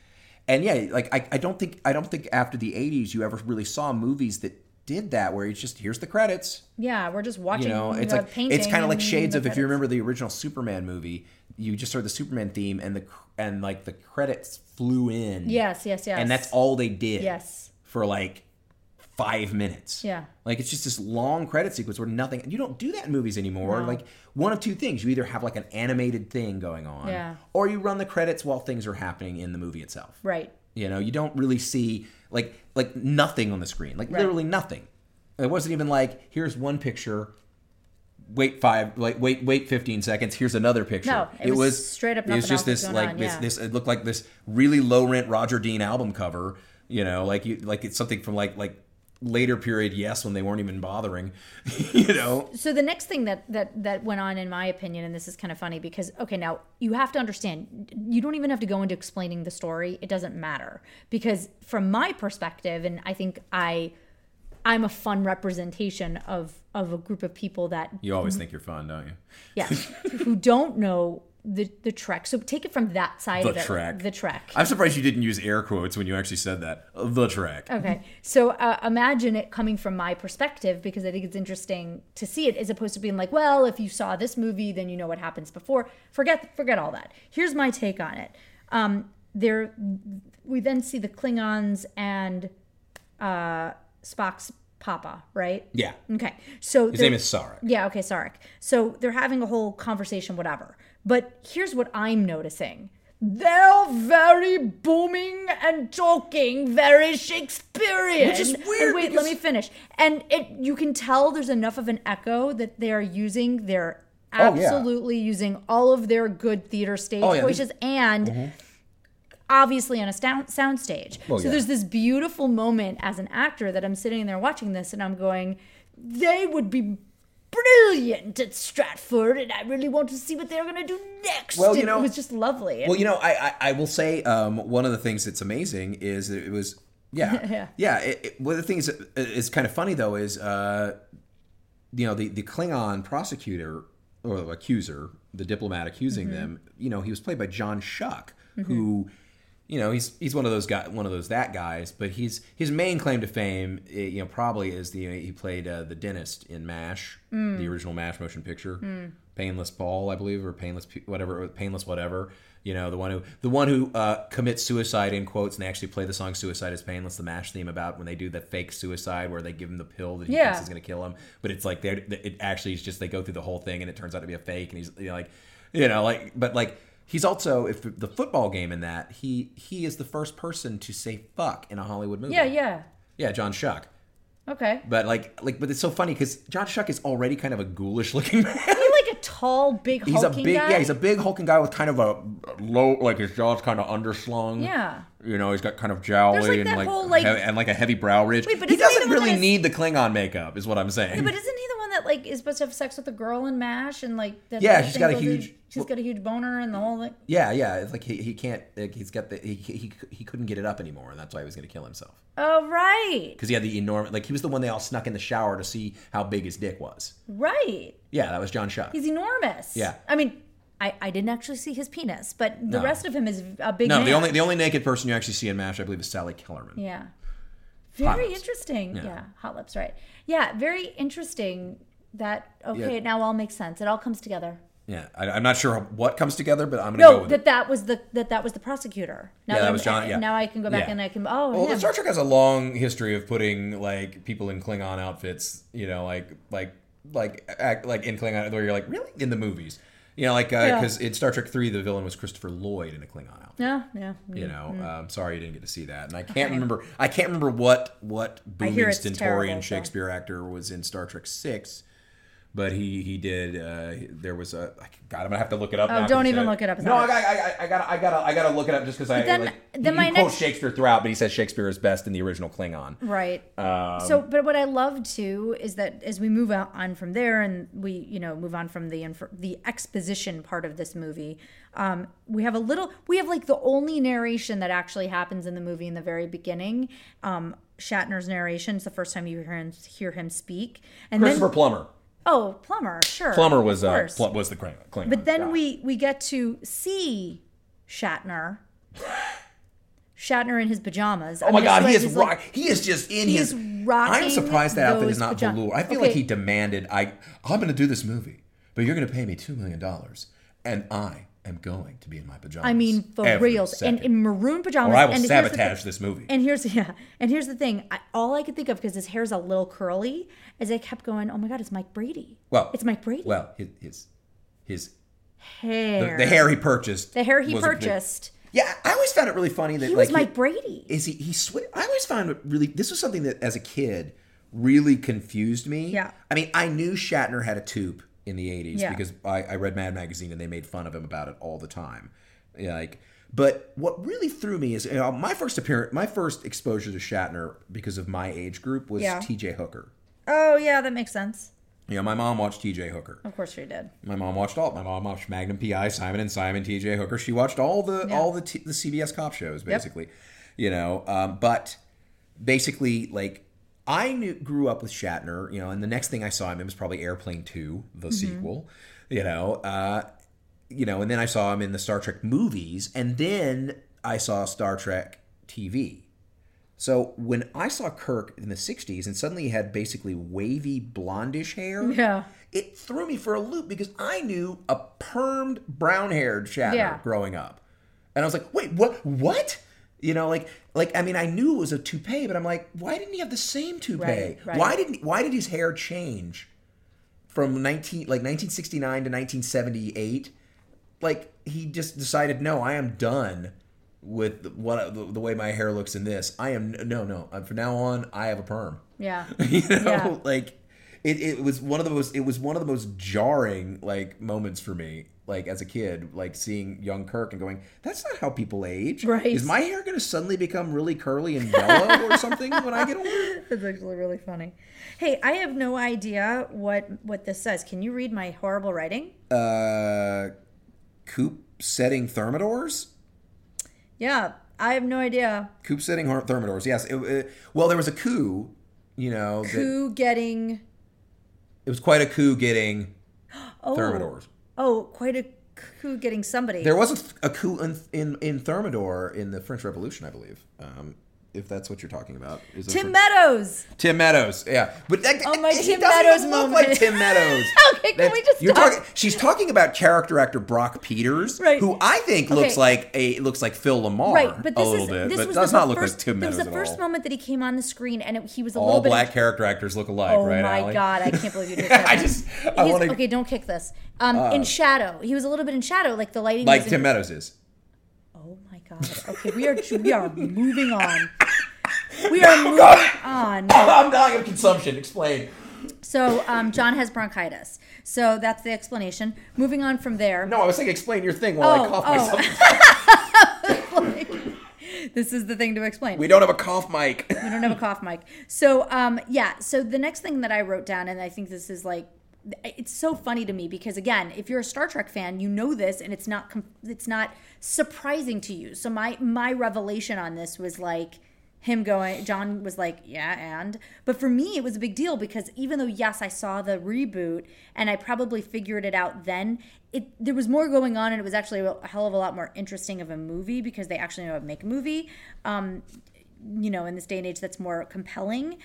And yeah, like I, I don't think I don't think after the '80s you ever really saw movies that did that, where it's just here's the credits. yeah we're just watching You know, it's like it's kind of like shades of if you remember the original Superman movie. You just heard the Superman theme and the and like the credits flew in. Yes, yes, yes. And that's all they did. Yes. For like five minutes. Yeah. Like it's just this long credit sequence where nothing. You don't do that in movies anymore. No. Like one of two things: you either have like an animated thing going on, Yeah. or you run the credits while things are happening in the movie itself. Right. You know, you don't really see like like nothing on the screen, like Right. literally nothing. It wasn't even like here's one picture. Wait five, like wait, wait fifteen seconds. Here's another picture. No, it was straight up It was just this like on, this yeah. this. It looked like this really low rent Roger Dean album cover. You know, like you like it's something from like like later period. Yes, when they weren't even bothering. you know, so the next thing that that that went on in my opinion and this is kind of funny because okay now you have to understand you don't even have to go into explaining the story it doesn't matter because from my perspective and i think i i'm a fun representation of of a group of people that you always think you're fun, don't you? yeah who don't know the the trek so take it from that side The of it Trek. the trek I'm surprised you didn't use air quotes when you actually said that. The track. Okay. So uh, imagine it coming from my perspective because I think it's interesting to see it as opposed to being like, well, if you saw this movie, then you know what happens before. Forget forget all that. Here's my take on it. Um, there, we then see the Klingons and uh, Spock's papa, right? Yeah. Okay. So His name is Sarek. yeah, okay, Sarek. So they're having a whole conversation, whatever. But here's what I'm noticing. They're very booming and talking, very Shakespearean. Which is And weird wait, because- let me finish. And it you can tell there's enough of an echo that they are using their Oh, yeah. absolutely using all of their good theater stage Oh, yeah, voices and mm-hmm. Obviously on a sound soundstage. Oh, so yeah. there's this beautiful moment as an actor that I'm sitting there watching this and I'm going, they would be brilliant at Stratford, and I really want to see what they're gonna do next. Well, you know- it was just lovely. Well, you know, I I, I will say um, one of the things that's amazing is that it was yeah Yeah. yeah. It, it, one of the things that is kind of funny though is uh, you know the the Klingon prosecutor or accuser, the diplomat accusing Mm-hmm. them. You know, he was played by John Schuck, who. You know, he's he's one of those guy, one of those that guys. But he's his main claim to fame, eh, you know, probably is the he played uh, the dentist in Mash, Mm. the original Mash motion picture, Painless Paul, I believe, or Painless whatever, Painless whatever. You know, the one who the one who uh, commits suicide in quotes, and they actually play the song "Suicide Is Painless," the Mash theme about when they do the fake suicide where they give him the pill that he Yeah. thinks is going to kill him, but it's like they're it actually is just they go through the whole thing and it turns out to be a fake, and he's you know, like, you know, like, but like. He's also if the football game in that he he is the first person to say fuck in a Hollywood movie. yeah, yeah. yeah, John Schuck. Okay. But like like but it's so funny because John Schuck is already kind of a ghoulish looking man. He like tall, big He's a big guy? yeah, he's a big hulking guy with kind of a low like his jaw's kind of underslung. Yeah. You know, he's got kind of jowly like, and like, whole, like- heavy- and like a heavy brow ridge. Wait, but he he doesn't one really need the Klingon makeup, is what I'm saying. Yeah, but isn't he the one that like is supposed to have sex with a girl in Mash and like that? Yeah, she's got a huge- She's got a huge boner and the whole thing. yeah, yeah. It's like he, he can't. Like, he's got the he, he he couldn't get it up anymore, and that's why he was going to kill himself Oh right, because he had the enormous. Like he was the one they all snuck in the shower to see how big his dick was. right. Yeah, that was John Schuck. He's enormous. Yeah. I mean, I, I didn't actually see his penis, but the No. rest of him is a big no, man. the only the only naked person you actually see in Mash, I believe, is Sally Kellerman. Yeah. Hot Very lips. interesting. Yeah. Yeah. hot lips, right. Yeah, very interesting that okay, Yeah. it now all makes sense. It all comes together. Yeah, I, I'm not sure what comes together, but I'm going to go No, with that it. that was the that that was the prosecutor. Now Yeah, that I'm- was John- yeah. Now I can go back Yeah. and I can oh Well, him. Star Trek has a long history of putting like people in Klingon outfits. You know, like like like act like in Klingon, where you're like, really in the movies. You know, like because in Star Trek Three, the villain was Christopher Lloyd in a Klingon outfit. Yeah, yeah. You know, um, sorry you didn't get to see that, and I can't Mm-hmm. Okay. remember. I can't remember what what booming stentorian terrible, Shakespeare actor was in Star Trek Six, but he he did. Uh, there was a God. I'm gonna have to look it up. Oh, don't even said- look it up. No, I I, I gotta I gotta I got to look it up just because I then- like, then he, my he quotes next- Shakespeare throughout, but he says Shakespeare is best in the original Klingon. Right. Um, so, but what I love too is that as we move on from there, and we, you know, move on from the inf- the exposition part of this movie, um, we have a little, we have like the only narration that actually happens in the movie in the very beginning. Um, Shatner's narration is the first time you hear him hear him speak, and Christopher then Plummer. Oh, Plummer, sure, Plummer was uh. Pl- was the Kling- Klingon. But then guy. we we get to see Shatner. Shatner in his pajamas. Oh my God, he is rock. he is just in his. is rocking I'm surprised that outfit is not pajama- velour. I feel Okay. like he demanded, "I, I'm going to do this movie, but you're going to pay me two million dollars, and I am going to be in my pajamas. I mean, for reals, second. and in maroon pajamas. or I will and sabotage this movie. And here's yeah, and here's the thing. I, all I could think of because his hair's a little curly, is I kept going, "Oh my god, it's Mike Brady." well, it's Mike Brady. Well, his his, his hair, the, the hair he purchased. the hair he a purchased. yeah, I always found it really funny that He like was Mike Brady. is he he sw- I always found it really this was something that as a kid really confused me. Yeah. I mean, I knew Shatner had a tube in the 80s Yeah. because I, I read Mad Magazine and they made fun of him about it all the time. Like but what really threw me is you know, my first appearance my first exposure to Shatner because of my age group was Yeah. TJ Hooker. Oh yeah, that makes sense. You know, my mom watched TJ Hooker. Of course she did. My mom watched all. My mom watched Magnum PI, Simon and Simon, T.J. Hooker. She watched all the Yeah. all the t- the CBS cop shows, basically. Yep. You know, um, but basically, like I knew, grew up with Shatner. You know, and the next thing I saw him in was probably Airplane Two, the Mm-hmm. sequel. You know, uh, you know, and then I saw him in the Star Trek movies, and then I saw Star Trek TV. So when I saw Kirk in the '60s, and suddenly he had basically wavy blondish hair, Yeah. it threw me for a loop because I knew a permed brown haired Shatner Yeah. growing up. And I was like, wait, what what? You know, like like I mean I knew it was a toupee, but I'm like, why didn't he have the same toupee? Right, right. Why didn't why did his hair change from 19 like 1969 to 1978? Like he just decided, no, I am done with what the, the way my hair looks in this. I am no no. uh, From now on, I have a perm Yeah. you know Yeah. like it, it was one of the most it was one of the most jarring like moments for me like as a kid like seeing young kirk and going that's not how people age Right. is my hair going to suddenly become really curly and yellow or something when i get older That's actually really funny. Hey, I have no idea what what this says. Can you read my horrible writing? uh coop setting thermidors Yeah, I have no idea. coop setting thermidors yes it, it- well there was a coup you know that, Coup getting it was quite a coup getting oh thermidors oh quite a coup getting somebody. There was a, a coup in, in in Thermidor in the French Revolution, I believe. Um, if that's what you're talking about, Is it Tim for- Meadows. Tim Meadows, yeah, but that, Oh, my he Tim doesn't Meadows even look moment. like Tim Meadows. Okay, can That's- we just You're stop? talking. She's talking about character actor Brock Peters, Right. who I think looks like a looks like Phil LaMarr, Right, but this a little is bit, this but was does not look first, like Tim Meadows was the first all. moment that he came on the screen, and it, he was a All little bit. All black character actors look alike, Oh right? Oh my Ali? god! I can't believe you just said I just I want to okay, don't kick this. Um, in shadow, he was a little bit in shadow, like the lighting. like Tim Meadows is. Oh god! Okay, we are we are moving on. We are moving on. I'm dying of consumption. Explain. So um, Jon has bronchitis. So that's the explanation. Moving on from there. No, I was saying explain your thing while I Oh, cough oh. myself. This is the thing to explain. We don't have a cough mic. We don't have a cough mic. So um yeah, so the next thing that I wrote down and I think this is like it's so funny to me because again, if you're a Star Trek fan, you know this and it's not it's not surprising to you. So my my revelation on this was like him going Jon was like, "Yeah, and." But for me it was a big deal because even though yes, I saw the reboot and I probably figured it out then, it there was more going on and it was actually a hell of a lot more interesting of a movie because they actually know how to make a movie. Um you know, in this day and age that's more compelling.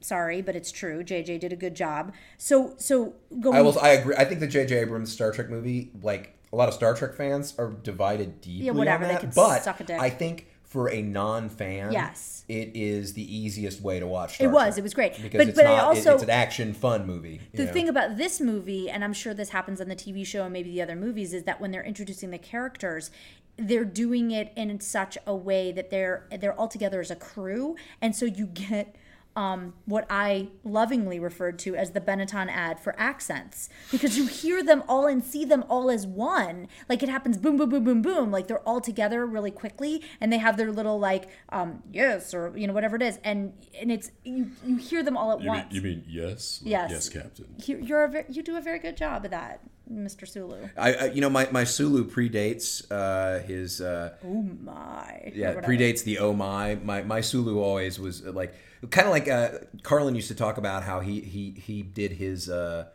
Sorry, but it's true. JJ did a good job. So so going I will. I agree. I think the J.J. Abrams Star Trek movie, like a lot of Star Trek fans, are divided deeply whatever, on they that. but suck a dick. I think for a non-fan, Yes. it is the easiest way to watch. Star It was, Trek. it was great. because But- it's but I not. it- also- it's an action fun movie. the know. thing about this movie, and I'm sure this happens on the TV show and maybe the other movies, is that when they're introducing the characters, they're doing it in such a way that they're they're all together as a crew, and so you get um, what I lovingly referred to as the Benetton ad for accents because you hear them all and see them all as one. Like it happens boom, boom, boom, boom, boom. Like they're all together really quickly and they have their little like, um, yes, or, you know, whatever it is. And, and it's, you, you hear them all at You mean, once. you mean yes? Like, Yes. Yes, Captain. You- You're a, ver- you do a very good job of that, Mr. Sulu. I, I, you know, my, my Sulu predates uh, his. Uh, Oh my. yeah, predates the oh my. My my Sulu always was uh, like kind of like uh, Carlin used to talk about how he he he did his uh,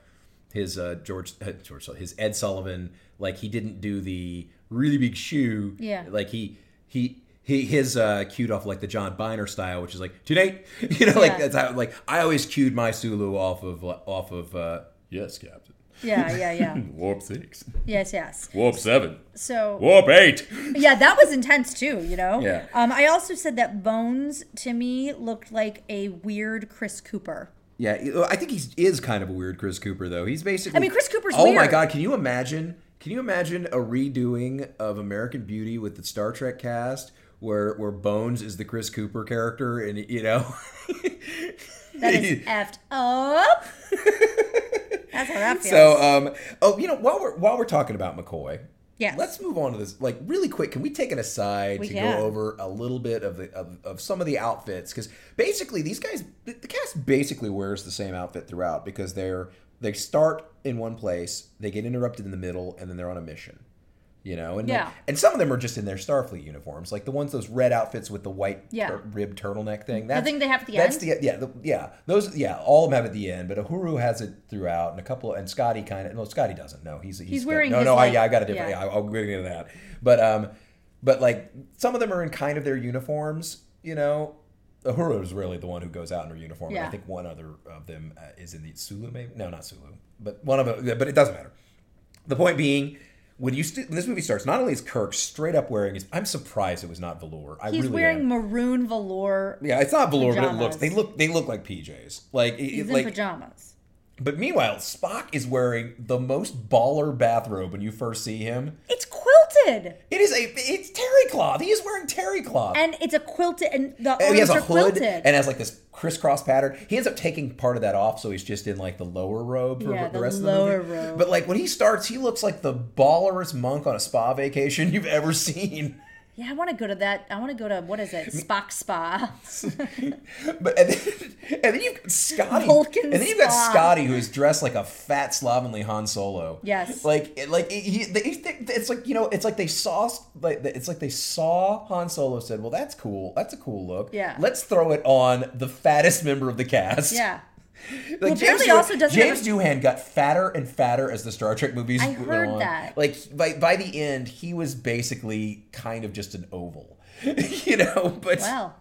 his uh, George uh, George his Ed Sullivan like he didn't do the really big shoe. Yeah. like he he. He, his uh, cued off like the John Byner style, which is like tonight, you know, like Yeah. that's how like I always cued my Sulu off of off of uh, Yes, Captain. Yeah, yeah, yeah. Warp six. yes, yes. Warp seven. So Warp eight. yeah, that was intense too. You know. Yeah. Um, I also said that Bones to me looked like a weird Chris Cooper. Yeah, I think he is kind of a weird Chris Cooper though. He's basically. I mean, Chris Cooper's Oh my god! Can you imagine? Can you imagine a redoing of American Beauty with the Star Trek cast, where where Bones is the Chris Cooper character, and you know. That is effed up. That's how that feels. So, um, oh, you know, while we're while we're talking about McCoy, Yes. let's move on to this. Like, really quick, can we take an aside We to can. go over a little bit of the of, of some of the outfits? Because basically, these guys, the, the cast basically wears the same outfit throughout because they're they start in one place, they get interrupted in the middle, and then they're on a mission. You know, and Yeah. and some of them are just in their Starfleet uniforms, like the ones those red outfits with the white Yeah. tur- ribbed turtleneck thing. That's, thing they have at the that's end? the yeah the, yeah those yeah all of them have at the end, but Uhura has it throughout, and a couple and Scotty kind of no Scotty doesn't no he's he's, He's wearing no no like- I, yeah I got a different yeah. yeah. I'll get into that, but um but like some of them are in kind of their uniforms, you know. Uhura is really the one who goes out in her uniform. and I think one other of them uh, is in the Sulu, maybe no, not Sulu, but one of them. But it doesn't matter. The point being, when you st- when this movie starts, not only is Kirk straight up wearing his, I'm surprised it was not velour. I He's really wearing am. maroon velour. Yeah, it's not velour, but it looks. They look. They look like PJs. Like, it, He's it- in like. pajamas. But meanwhile, Spock is wearing the most baller bathrobe when you first see him. It's quilted, It is a. It's terry cloth. He is wearing terry cloth. and it's a quilted, and the Oh, he has a hood quilted. and has like this crisscross pattern. He ends up taking part of that off, so he's just in like the lower robe for Yeah, the the rest lower of the movie. robe. But like when he starts, he looks like the ballerest monk on a spa vacation you've ever seen. Yeah, I want to go to that. I want to go to what is it? Spock Spa. But and then, and then you've got Scotty, Vulcan and then you've got spa. Scotty, who is dressed like a fat, slovenly Han Solo. Yes. like like he, they, it's like you know, it's like they saw like it's like they saw Han Solo said, "Well, that's cool. That's a cool look. Yeah. let's throw it on the fattest member of the cast." yeah, Like Well, apparently also doesn't James Doohan got fatter and fatter as the Star Trek movies. I went heard on. that. Like by by the end, he was basically kind of just an oval, you know. But well.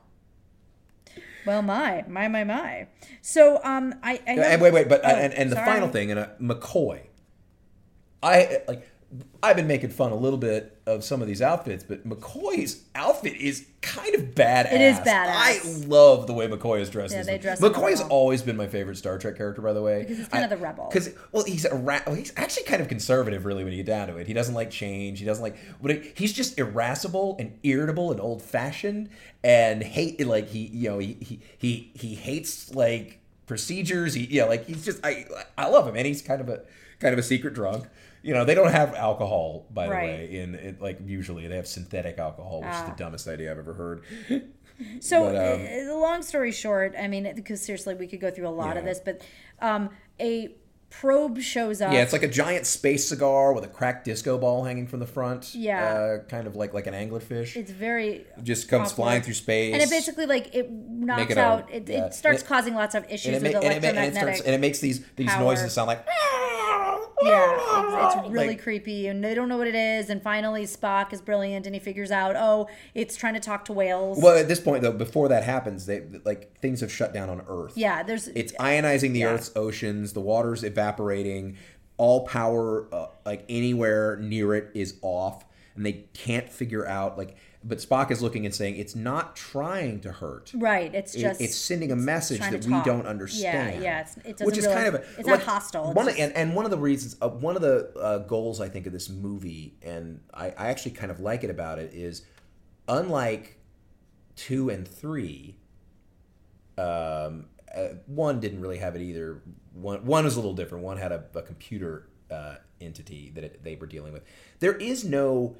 Well, my, my, my, my. So, um, I, I and wait, wait, but Oh, and, and the sorry. final thing, and uh, McCoy. I like. I've been making fun a little bit of some of these outfits, but McCoy's outfit is kind of badass. It is badass. I love the way McCoy is dressed. Yeah, they dress McCoy's well. always been my favorite Star Trek character, by the way. Because he's kind of the rebel. Because well, he's a ra- he's actually kind of conservative, really, when you get down to it. He doesn't like change. He doesn't like, but it, he's just irascible and irritable and old fashioned and hate like he you know he he he, he hates like procedures. He know like he's just I I love him and he's kind of a kind of a secret drunk. You know they don't have alcohol by the Right. way in it, like usually they have synthetic alcohol, which is Ah. the dumbest idea I've ever heard. So, But, um, uh, the long story short, I mean, because seriously, we could go through a lot of this, but um, a probe shows up. Yeah, it's like a giant space cigar with a cracked disco ball hanging from the front. Yeah. uh, kind of like like an anglerfish. it's very just comes flying through space. and it basically like it knocks it a- out. It, yeah. it starts it- causing lots of issues and it, with ma- and, it, ma- and, it starts, and it makes these these power. noises sound like yeah, it's, it's really Like- creepy, and they don't know what it is. And finally, Spock is brilliant, and he figures out, oh, it's trying to talk to whales. Well, at this point though, before that happens, they like things have shut down on Earth. yeah, there's it's ionizing the Yeah. Earth's oceans. The water's evaporating. All power, uh, like anywhere near it, is off, and they can't figure out like. But Spock is looking and saying it's not trying to hurt. right. It's It- just it's sending a message that we don't understand. Yeah, yeah, it's- it doesn't which is really- kind of a, it's not hostile, it's One of- just- and, and one of the reasons, uh, one of the uh, goals I think of this movie, and I, I actually kind of like it about it, is unlike two and three. Um, uh, one didn't really have it either. One one was a little different. One had a, a computer uh, entity that it, they were dealing with. There is no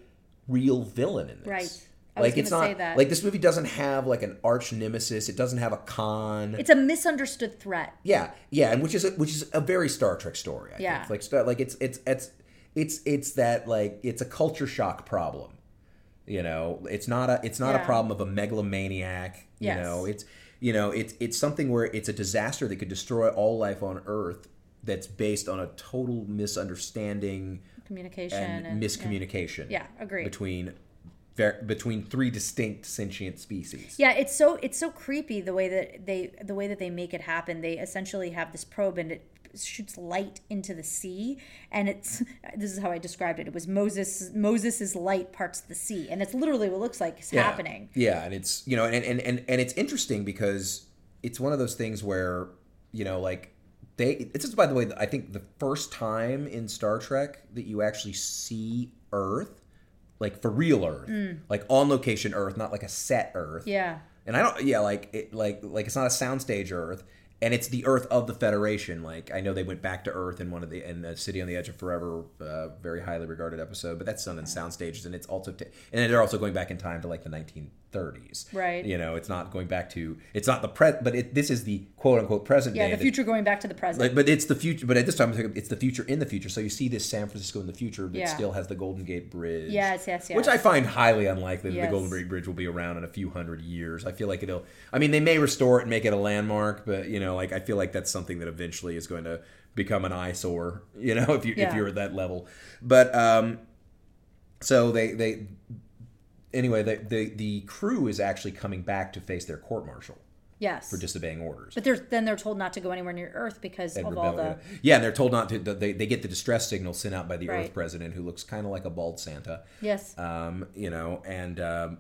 real villain in this. Right. I Like it's not like this movie doesn't have like an arch nemesis. It doesn't have a con. it's a misunderstood threat. Yeah, yeah, and which is a, which is a very Star Trek story. I Yeah. think. like like it's it's it's it's it's that like it's a culture shock problem. You know, it's not a it's not a problem of a megalomaniac. You Yes. know, it's you know it's it's something where it's a disaster that could destroy all life on Earth. That's based on a total misunderstanding Communication and, and, miscommunication. Yeah, agreed. Between ver- between three distinct sentient species. Yeah, it's so it's so creepy the way that they the way that they make it happen. They essentially have this probe and it shoots light into the sea, and it's this is how I described it. It was Moses Moses's light parts the sea, and it's literally what it looks like is yeah. happening. Yeah, and it's you know, and, and and and it's interesting because it's one of those things where you know, like they. This is by the way, I think the first time in Star Trek that you actually see Earth, like for real Earth, like on location Earth, not like a set Earth. Yeah. And I don't, yeah, like, it, like, like it's not a soundstage Earth, and it's the Earth of the Federation. Like, I know they went back to Earth in one of the in the City on the Edge of Forever, uh, very highly regarded episode, but that's done in sound stages, and it's also, t- and they're also going back in time to like the 1930s. Right. You know, it's not going back to, it's not the pre, but it, this is the quote unquote present day. Yeah, the that- future going back to the present. like, but it's the future. But at this time, it's the future in the future. So you see this San Francisco in the future that Yeah. still has the Golden Gate Bridge. Yes, yes, Which. I find highly unlikely that Yes. the Golden Gate Bridge will be around in a few hundred years. I feel like it'll. I mean, they may restore it and make it a landmark, but you know, like I feel like that's something that eventually is going to become an eyesore. You know, if you if you're at that level. But um, so they they anyway the the the crew is actually coming back to face their court martial yes. for disobeying orders. but they're, then they're told not to go anywhere near Earth because and of all the. yeah. and they're told not to. They, they get the distress signal sent out by the Right. Earth president, who looks kind of like a bald Santa. Yes. Um, you know, and um,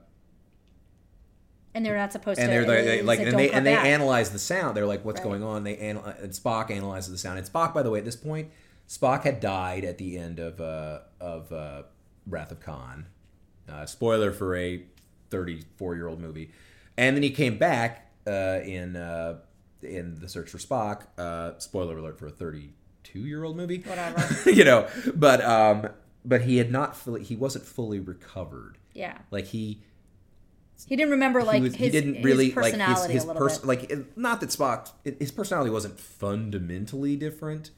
and they're not supposed and to. they're, they is like and they and they back. analyze the sound. They're like, "What's Right. going on?" They anal- and Spock analyzes the sound. And Spock, by the way, at this point, Spock had died at the end of uh, of uh, Wrath of Khan. Uh, spoiler for a 34 year old movie, and then he came back uh, in uh, in the Search for Spock. Uh, spoiler alert for a 32 year old movie. Whatever. you know, but um, but he had not fully. He wasn't fully recovered. Yeah. Like he He didn't remember like he, was, his, he didn't his really like personality his, his a little pers- bit. like not that Spock his personality wasn't fundamentally different,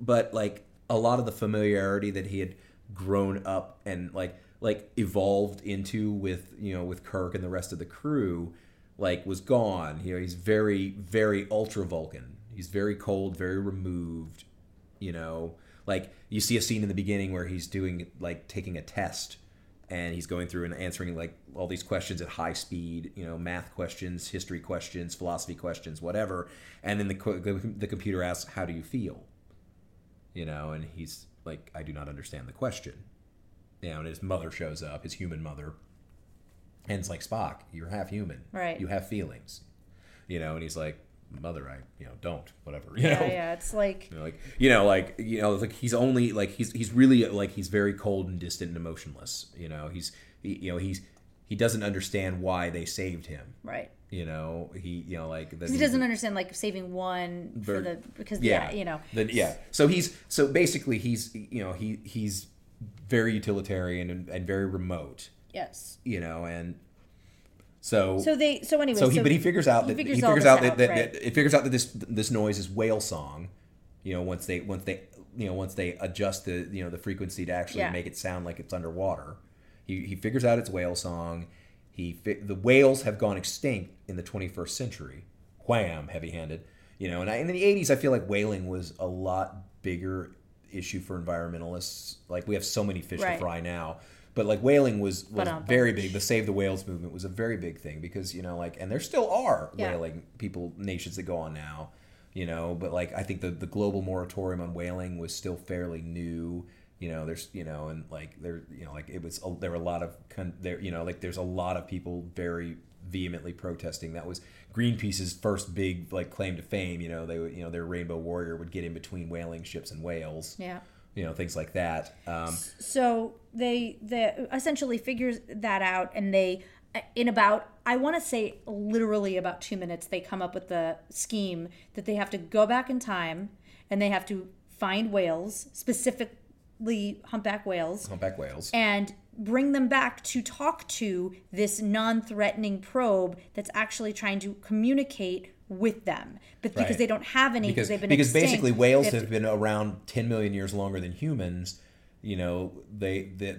but like a lot of the familiarity that he had grown up and like like evolved into with you know with Kirk and the rest of the crew like was gone. You know, he's very very ultra Vulcan. He's very cold, very removed. You know, like you see a scene in the beginning where he's doing like taking a test and he's going through and answering like all these questions at high speed you know math questions history questions philosophy questions whatever and then the, the, computer asks how do you feel you know and he's like i do not understand the question you know and his mother shows up his human mother and it's like spock you're half human Right. you have feelings you know and he's like mother i you know don't whatever you yeah, know yeah. It's like you know, like you know, like you know, like he's only like he's he's really like he's very cold and distant and emotionless. You know, he's he, you know he's he doesn't understand why they saved him. right. You know, he you know like that He doesn't understand like saving one for the because yeah, yeah, you know. Then yeah, so he's so basically he's you know he he's very utilitarian and, and very remote. Yes. You know, and so So they so anyway. so he but he figures out that he figures, all this out, that, that, right. that it figures out that this this noise is whale song you know once they once they you know once they adjust the you know the frequency to actually Yeah. make it sound like it's underwater he, he figures out it's whale song he the whales have gone extinct in the 21st century wham heavy handed you know and, I, and in the 80s i feel like whaling was a lot bigger issue for environmentalists. Like we have so many fish Right. to fry now. But like whaling was was um, very big. The save the whales movement was a very big thing because you know like and there still are Yeah. whaling people nations that go on now you know. But like i think the the global moratorium on whaling was still fairly new you know. There's you know and like there you know like it was there were a lot of con- there you know like there's a lot of people very vehemently protesting. That was greenpeace's first big like claim to fame you know they would you know their rainbow warrior would get in between whaling ships and whales. Yeah. you know things like that. Um So they they essentially figures that out, and they in about I want to say literally about two minutes they come up with the scheme that they have to go back in time and they have to find whales specifically humpback whales. Humpback whales. And bring them back to talk to this non-threatening probe that's actually trying to communicate with them. But because Right. they don't have any because they've been because extinct, basically whales they have been around 10 million years longer than humans you know they the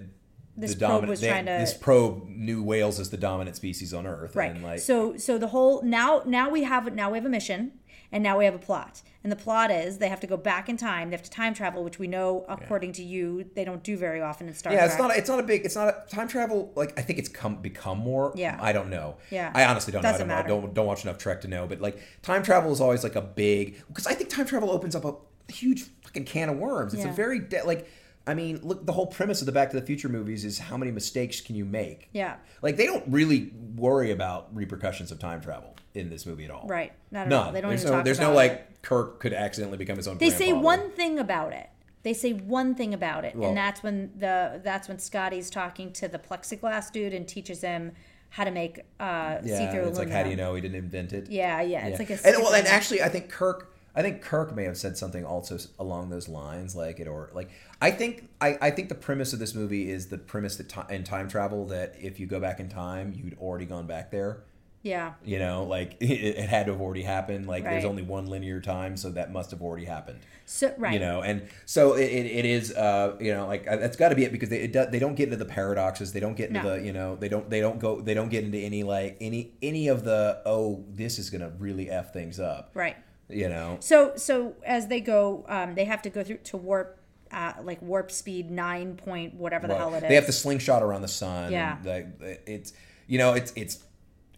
This the probe dominant was they- trying to- this probe knew whales as the dominant species on earth right. and like so so the whole now now we have now we have a mission and now we have a plot and the plot is they have to go back in time they have to time travel which we know according to you they don't do very often in star yeah trek it's not a, it's not a big it's not a time travel like i think it's come become more Yeah. i don't know Yeah. i honestly don't know Doesn't i don't, know. I don't don't watch enough trek to know but like time travel is always like a big because i think time travel opens up a huge fucking can of worms. It's a very de- like. I mean, look, the whole premise of the Back to the Future movies is how many mistakes can you make? Yeah. Like they don't really worry about repercussions of time travel in this movie at all. Right. Not at None. all. They don't there's even no, talk There's about no like it. Kirk could accidentally become his own. They say one thing about it. They say one thing about it, Well- and that's when the that's when Scotty's talking to the plexiglass dude and teaches him how to make uh, Yeah, see-through it's like how do you know he didn't invent it? Yeah, yeah. It's Yeah. like a and well, and actually, I think Kirk. I think Kirk may have said something also along those lines, like it or like. I think I, I think the premise of this movie is the premise that ti in time travel that if you go back in time, you'd already gone back there. Yeah, You know, like it, it had to have already happened. Like there's only one linear time, so that must have already happened. so right. You know, and so it, it, it is. Uh, you know, like uh, that's got to be it because they it do, they don't get into the paradoxes. They don't get into No. the you know they don't they don't go they don't get into any like any any of the oh this is gonna really f things up. right. You know, So so as they go, um, they have to go through to warp. Uh, like warp speed nine point whatever the Well, hell it is. they have to slingshot around the sun. Yeah. like, it's you know it's it's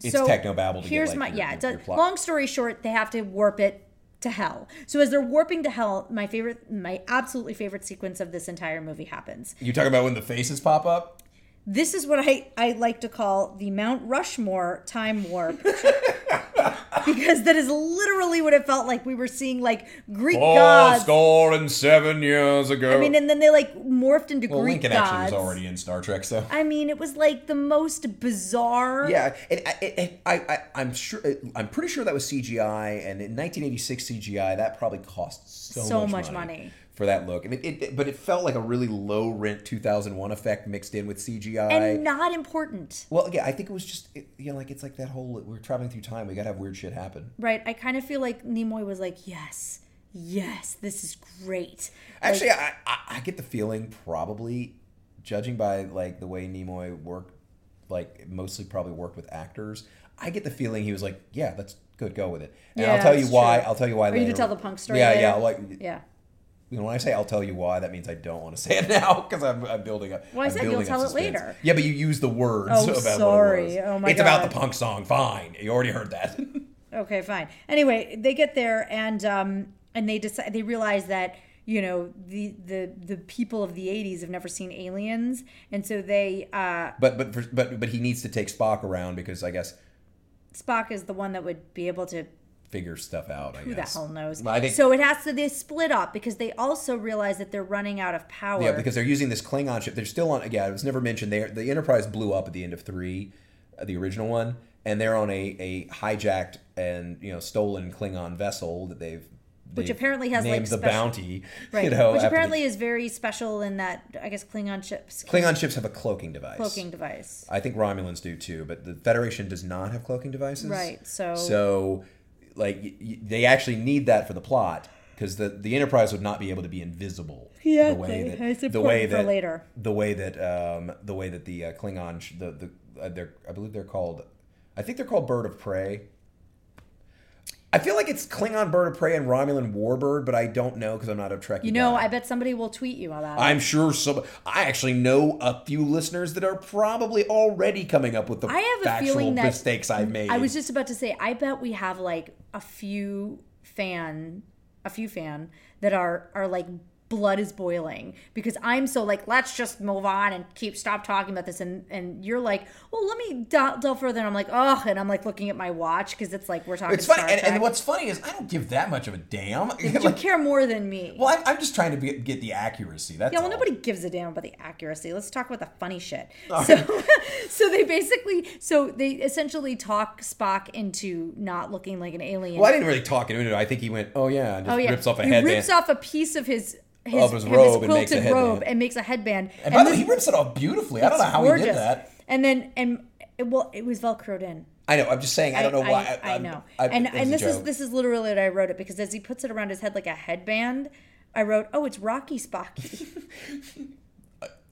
it's so techno babble. To here's get, like, my your, yeah. your, It's a, your plot. long story short, they have to warp it to hell. So as they're warping to hell, my favorite, my absolutely favorite sequence of this entire movie happens. You talking about when the faces pop up? This is what I, I like to call the Mount Rushmore time warp. because that is literally what it felt like. We were seeing like Greek gods. score and seven years ago. I mean, and then they like morphed into well, Greek Lincoln gods. actually was already in Star Trek, so. I mean, it was like the most bizarre. Yeah, and, I- and I, I, I'm sure, I'm pretty sure that was CGI, and in 1986 CGI, that probably cost so, So much, much money, money. For that look. And it, it, but it felt like a really low rent 2001 effect mixed in with CGI. and not important. well, yeah, I think it was just, it, you know, like it's like that whole we're traveling through time. We gotta have weird shit happen. Right. I kind of feel like Nimoy was like, yes, yes, this is great. Actually, I, I, I get the feeling probably, judging by like the way Nimoy worked, like mostly probably worked with actors. I get the feeling he was like, yeah, that's good, go with it. And Yeah, I'll tell you why. true. I'll tell you why. Are you to tell the punk story Yeah, later? yeah. Like, Yeah. You know, when I say I'll tell you why, that means I don't want to say it now because I'm, I'm building up. Well, I I'm said you'll tell it later. Yeah, but you use the words Oh, about it sorry. was. Oh, my It's about the punk song. Fine, you already heard that. Okay, fine. Anyway, they get there and um and they decide they realize that you know the the the people of the 80s have never seen aliens and so they uh but but for, but but he needs to take Spock around because I guess Spock is the one that would be able to figure stuff out. I who the guess. hell knows. Well, I think so it has to they split up because they also realize that they're running out of power. Yeah, because they're using this Klingon ship. They're still on. Yeah, it was never mentioned. They the Enterprise blew up at the end of three, uh, the original one, and they're on a, a hijacked and you know stolen Klingon vessel that they've. Which apparently has, like, named the special- bounty. right. You know, Which after the- apparently is very special in that I guess Klingon ships Klingon ships have a cloaking device. cloaking device. I think Romulans do too, but the Federation does not have cloaking devices. Right, so- so like y- y- they actually need that for the plot because the the Enterprise would not be able to be invisible. Yeah, the way that it's the way that later. the way that um, the way that the uh, Klingon sh- the the uh, they're I believe they're called I think they're called Bird of Prey. I feel like it's Klingon Bird of Prey and Romulan Warbird, but I don't know because I'm not a Trekkie. You know, guy. I bet somebody will tweet you about it. I'm sure some. I actually know a few listeners that are probably already coming up with the I have a factual feeling that mistakes I've made. I was just about to say, I bet we have like a few fan, a few fan that are are like blood is boiling because I'm so like let's just move on and keep stop talking about this and and you're like well let me delve, delve further and I'm like oh and I'm like looking at my watch because it's like we're talking it's funny, and, and what's funny is I don't give that much of a damn. you care more than me well, I'm, I'm just trying to be, get the accuracy. That's yeah, well, all. nobody gives a damn about the accuracy. Let's talk about the funny shit. So, so they basically, so they essentially talk Spock into not looking like an alien. Well, I didn't really talk into it. I think he went, "Oh yeah," and just Oh yeah, rips off a he headband. rips off a piece of his his, Of his robe and makes a quilted headband. robe and makes a headband. and by the way, he rips it off beautifully. I don't know how he did gorgeous. that. And then and it, well, it was velcroed in. I know. I'm just saying. I don't know why. I, know. I- and and a this is this is literally what I wrote it because as he puts it around his head like a headband, I wrote, "Oh, it's Rocky Spocky."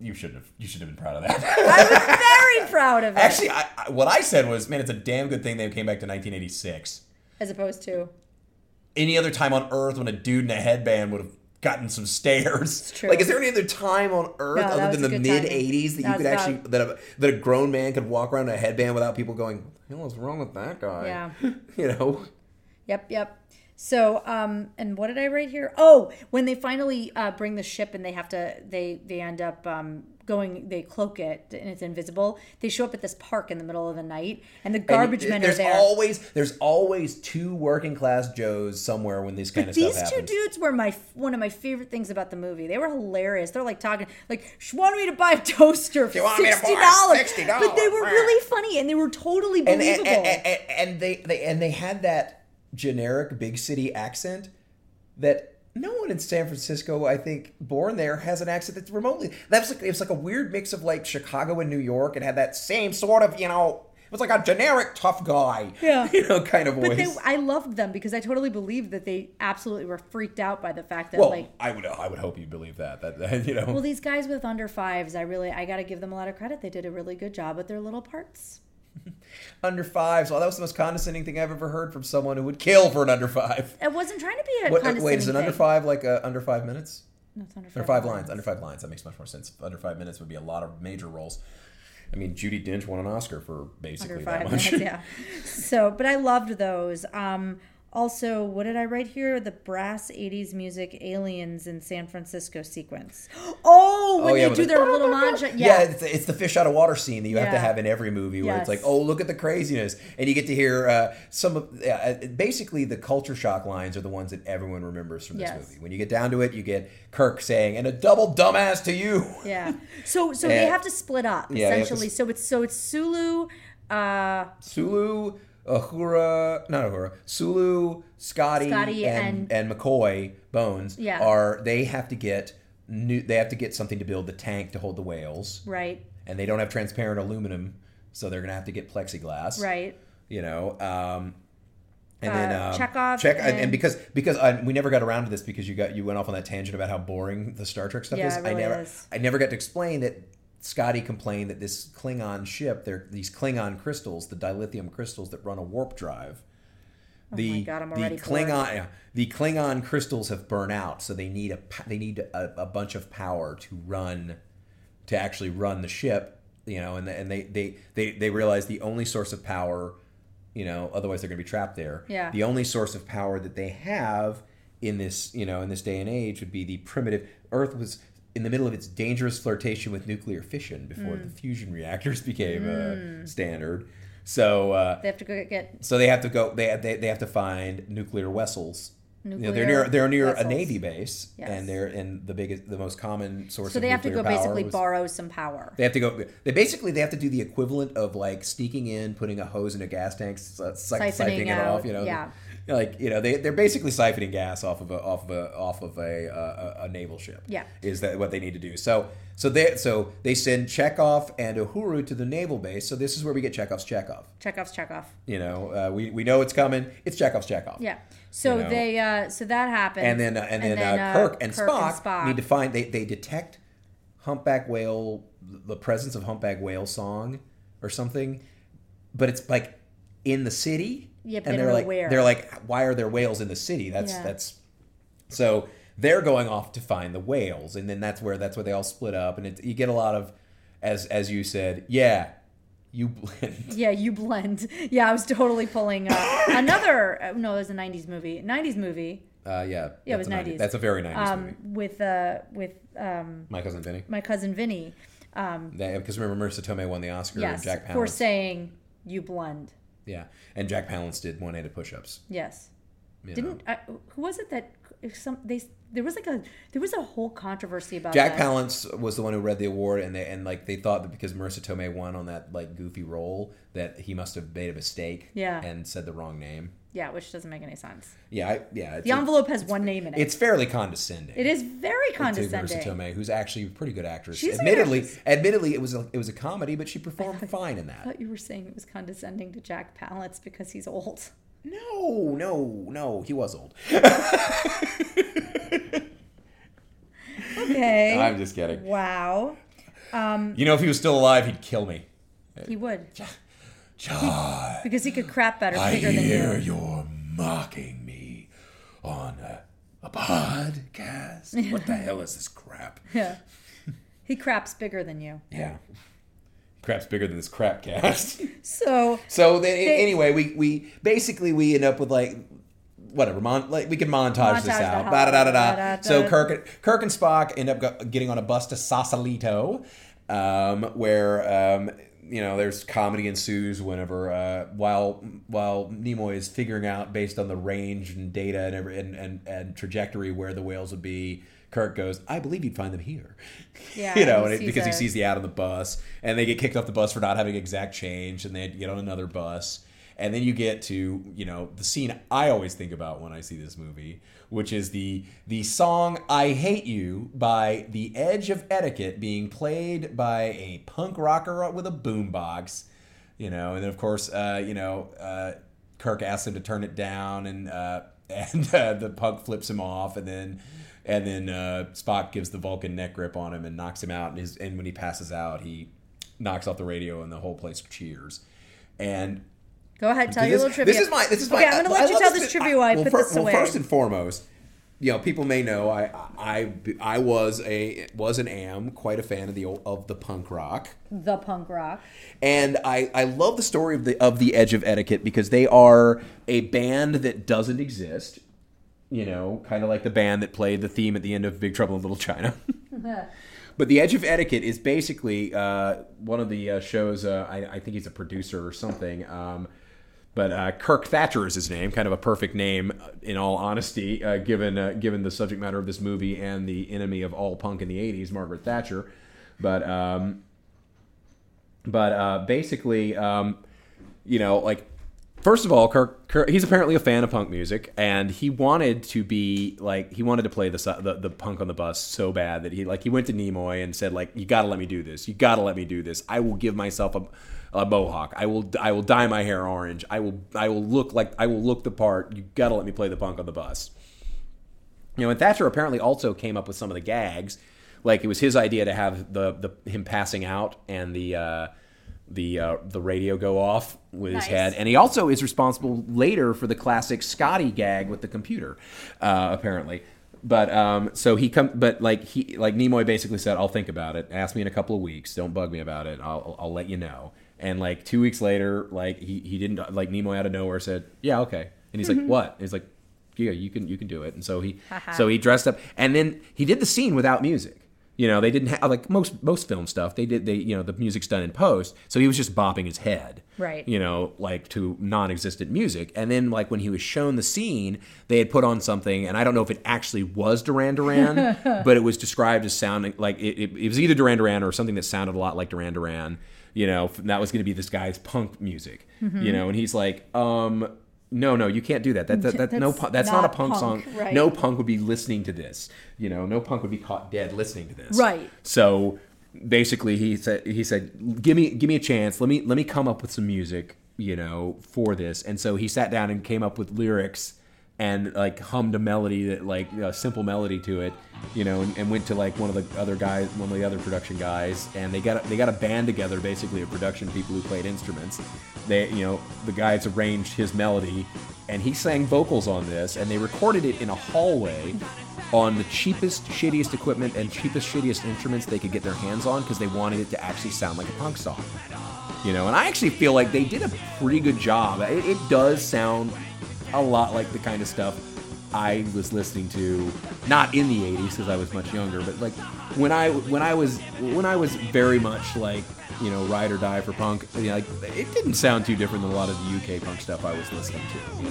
You should have. You should have been proud of that. I was very proud of it. Actually, I, I, what I said was, man, it's a damn good thing they came back to 1986. as opposed to any other time on Earth when a dude in a headband would have gotten some stares. Like, is there any other time on Earth No, other than the mid '80s that That you could actually that a, that a grown man could walk around in a headband without people going, "What the wrong with that guy?" Yeah. you know. Yep, yep. So, um, and what did I write here? Oh, when they finally uh, bring the ship and they have to, they they end up um, going, they cloak it and it's invisible. They show up at this park in the middle of the night, and the garbage And men are there. always there's always two working class Joes somewhere when this kind of These stuff two dudes were my one of my favorite things about the movie. They were hilarious. They're like talking like she wanted me to buy a toaster for want me sixty dollars, $60? but they were really funny and they were totally believable. and, and, and they, they and they had that generic big city accent that no one in San Francisco, I think, born there, has an accent that's remotely. That's like it's like a weird mix of like Chicago and New York. It had that same sort of you know. It was like a generic tough guy, Yeah. you know, kind of voice. but they, I loved them because I totally believed that they absolutely were freaked out by the fact that well, like I would I would hope you believe that that, that you know. well these guys with under fives, I really I got to give them a lot of credit. They did a really good job with their little parts. under five. So that was the most condescending thing I've ever heard from someone who would kill for an under five. I wasn't trying to be a What, condescending wait, is it under five like uh, under five minutes? No, it's under Under five, five lines. Under five lines. That makes much more sense. Under five minutes would be a lot of major roles. I mean, Judi Dench won an Oscar for basically under that much. minutes, yeah. So, but I loved those. Um, also, what did I write here? The brass '80s music "Aliens" in San Francisco sequence. Oh, when yeah, they do the- their little montage. Yeah, Yeah, it's, it's the fish out of water scene that you have to have in every movie where it's like, oh, look at the craziness. And you get to hear uh, some of, yeah, uh, basically the culture shock lines are the ones that everyone remembers from this Yes. movie. When you get down to it, you get Kirk saying, and a double dumbass to you. yeah. So, so they have to split up Yeah, they to essentially. So it's so it's Sulu. Uh, Sulu, Ahura, not Ahura, Sulu, Scotty, Scotty and, and- and McCoy Bones Yeah. are they have to get new they have to get something to build the tank to hold the whales. right, And they don't have transparent aluminum, so they're gonna have to get plexiglass. right. You know. Um and Uh, then um, Chekov check and, and because because uh, we never got around to this because you got you went off on that tangent about how boring the Star Trek stuff Yeah, is. really I never is. I never got to explain that Scotty complained that this Klingon ship, they're these Klingon crystals, the dilithium crystals that run a warp drive. Oh the, Oh my God, the. Klingon the Klingon crystals have burned out, so they need a they need a, a bunch of power to run to actually run the ship, you know, and, and they, they, they, they realize the only source of power, you know, otherwise they're going to be trapped there. Yeah. The only source of power that they have in this, you know, in this day and age would be the primitive Earth was in the middle of its dangerous flirtation with nuclear fission before Mm. the fusion reactors became uh, standard. So, uh, They have to go get so they have to go. They they, they have to find nuclear vessels. You know, they're near they're near a navy base, Yes. and they're in the biggest the most common source. so of they have to nuclear go basically was- borrow some power. They have to go. They basically they have to do the equivalent of like sneaking in, putting a hose in a gas tank, Siphoning siphoning it off. You know, yeah. Like you know they they're basically siphoning gas off of a off of a off of a uh, a, a naval ship. Yeah. is that what they need to do? So so they so they send Chekov and Uhura to the naval base. So this is where we get Chekhov's Chekov. Chekhov's Chekov. You know, uh, we we know it's coming. It's Chekhov's Chekov. Yeah. So You know. they uh so that happened. and then uh, and, then, uh, Kirk, and, Spock need to find they they detect humpback whale the presence of humpback whale song or something, but it's like in the city. Yeah, but and they they're like where. they're like why are there whales in the city? That's Yeah. that's so they're going off to find the whales, and then that's where that's where they all split up, and it, you get a lot of as as you said, yeah, you blend. Yeah, you blend. Yeah, I was totally pulling uh, another. Uh, no, it was a '90s movie. '90s movie. Uh, yeah, Yeah, it was that's a 90s. That's a very nineties movie. Um, with uh, with um, My cousin Vinny. my cousin Vinny. Um, Because remember, Marisa Tomei won the Oscar, yes, Jack for saying you blend. Yeah, and Jack Palance did one-handed push-ups. Yes. you Didn't uh, who was it that some they there was like a there was a whole controversy about Jack that. Palance was the one who read the award, and they and like they thought that because Marisa Tomei won on that like goofy role, that he must have made a mistake. Yeah. and said the wrong name. Yeah, which doesn't make any sense. Yeah, I, yeah. The envelope has one name in it. It's fairly condescending. it is very condescending. to. Marisa Tomei, who's actually a pretty good actress. She's admittedly, actress. admittedly, it was a it was a comedy, but she performed fine in that. I thought you were saying it was condescending to Jack Palance because he's old. No, no, no, he was old. Okay. I'm just kidding. wow. Um, you know, if he was still alive, he'd kill me. He would Jon. because he could crap better I bigger than hear you. you're mocking me on a, a podcast. what the hell is this crap? Yeah. He craps bigger than you. Yeah. Crap's bigger than this crap cast. So so then, They- anyway, we, we basically we end up with like whatever. Mon- like we can montage, this Montage the out. da da da da. So Kirk, Kirk and Spock end up getting on a bus to Sausalito, um, where um, you know there's comedy ensues whenever uh, while while Nimoy is figuring out based on the range and data and every, and, and and trajectory where the whales would be. Kirk goes, I believe you'd find them here. Yeah, you know, he and it, because he sees the ad on the bus, and they get kicked off the bus for not having exact change, and they get on another bus, and then you get to you know the scene I always think about when I see this movie, which is the the song "I Hate You" by The Edge of Etiquette being played by a punk rocker with a boombox, you know, and then of course uh, you know uh, Kirk asks him to turn it down, and uh, and uh, the punk flips him off, and then and then uh, Spock gives the Vulcan neck grip on him and knocks him out. And, his, and when he passes out, he knocks off the radio, and the whole place cheers. And Go ahead, tell this, your little trivia. this is my this is my. Okay, I'm going to I let you love tell this trivia while I well, put fir- this well, first and foremost, you know, people may know I I I was a was and am quite a fan of the of the punk rock. the punk rock. And I, I love the story of the of the Edge of Etiquette because they are a band that doesn't exist. You know, kind of like the band that played the theme at the end of Big Trouble in Little China. but the Edge of Etiquette is basically uh, one of the uh, shows. Uh, I, I think he's a producer or something. Um, but uh, Kirk Thatcher is his name, kind of a perfect name, uh, in all honesty, uh, given uh, given the subject matter of this movie and the enemy of all punk in the '80s, Margaret Thatcher. But um, but uh, basically, um, you know, like first of all, Kirk, Kirk, he's apparently a fan of punk music, and he wanted to be like he wanted to play the, the the punk on the bus so bad that he like he went to Nimoy and said like, "You got to let me do this. You got to let me do this. I will give myself a." A mohawk. I will. I will dye my hair orange. I will. I will look like. I will look the part. You gotta let me play the punk on the bus. You know, and Thatcher apparently also came up with some of the gags. Like it was his idea to have the, the him passing out and the uh, the uh, the radio go off with Nice. his head, and he also is responsible later for the classic Scotty gag with the computer, uh, apparently. But um, so he come, but like he like Nimoy basically said, "I'll think about it. Ask me in a couple of weeks. Don't bug me about it. I'll I'll let you know." And like two weeks later, like he, he didn't like Nimoy out of nowhere said, "Yeah, okay," and he's like, "What?" And he's like, "Yeah, you can you can do it." And so he so he dressed up, and then he did the scene without music. You know, they didn't have like most most film stuff. They did they you know the music's done in post, so he was just bopping his head, Right. You know, like to non-existent music. And then like when he was shown the scene, they had put on something, and I don't know if it actually was Duran Duran, but it was described as sounding like it, it, it was either Duran Duran or something that sounded a lot like Duran Duran. You know, that was going to be this guy's punk music. Mm-hmm. You know, and he's like, um. No, no, you can't do that. That, that, that no, That's pu- that's not, a punk, punk, song. right. No punk would be listening to this. You know, no punk would be caught dead listening to this. Right. So basically, he said he said, "Give me give me a chance. Let me let me come up with some music, you know, for this." And so he sat down and came up with lyrics and like hummed a melody that like a simple melody to it, you know, and, and went to like one of the other guys, one of the other production guys, and they got a, they got a band together, basically of production people who played instruments. They, you know, the guys arranged his melody, and he sang vocals on this, and they recorded it in a hallway on the cheapest, shittiest equipment and cheapest, shittiest instruments they could get their hands on because they wanted it to actually sound like a punk song. You know, and I actually feel like they did a pretty good job. It, it does sound a lot like the kind of stuff I was listening to, not in the '80s because I was much younger, but like when I when I was when I was very much like you know ride or die for punk. You know, like it didn't sound too different than a lot of the UK punk stuff I was listening to. you know?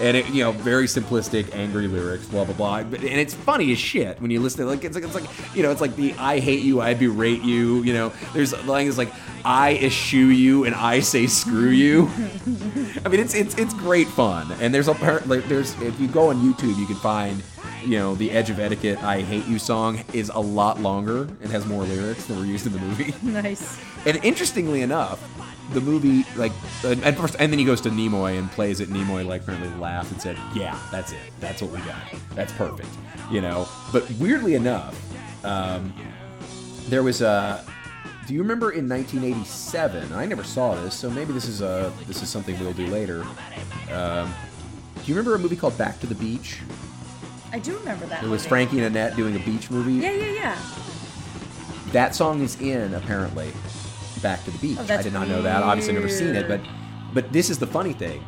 And it, you know, very simplistic, angry lyrics, blah blah blah. But and it's funny as shit when you listen. to it. Like it's like it's like you know, it's like the I hate you, I berate you. You know, there's like it's like I eschew you and I say screw you. I mean, it's it's it's great fun. And there's a like there's if you go on YouTube, you can find. You know, the Edge of Etiquette, I Hate You song is a lot longer and has more lyrics than were used in the movie. Nice. And interestingly enough, the movie like and, and first, and then he goes to Nimoy and plays it. Nimoy like apparently laughed and said, "Yeah, that's it. That's what we got. That's perfect." You know. But weirdly enough, um, there was a. Do you remember in 1987? I never saw this, so maybe this is a this is something we'll do later. Um, do you remember a movie called Back to the Beach? I do remember that. It was movie. Frankie and Annette doing a beach movie. Yeah, yeah, yeah. That song is in apparently Back to the Beach. Oh, I did not know that. Obviously, never seen it, but but this is the funny thing.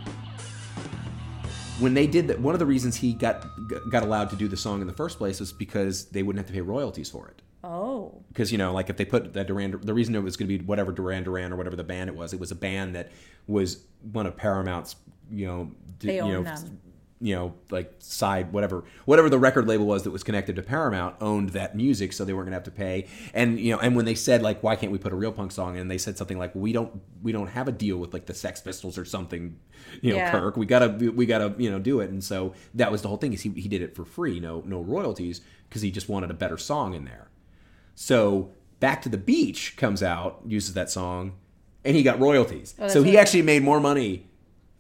when they did that, one of the reasons he got got allowed to do the song in the first place was because they wouldn't have to pay royalties for it. Oh. Because you know, like if they put that Duran, the reason it was going to be whatever Duran Duran or whatever the band it was, it was a band that was one of Paramount's, you know, d- They you know, them. You know, like side whatever whatever the record label was that was connected to Paramount owned that music, so they weren't going to have to pay. And you know, and when they said like, why can't we put a real punk song in? They said something like, we don't we don't have a deal with like the Sex Pistols or something, you know, Yeah. Kirk. We gotta we gotta you know do it. And so that was the whole thing. Is he he did it for free, no no royalties, because he just wanted a better song in there. So Back to the Beach comes out, uses that song, and he got royalties. Oh, so he actually made more money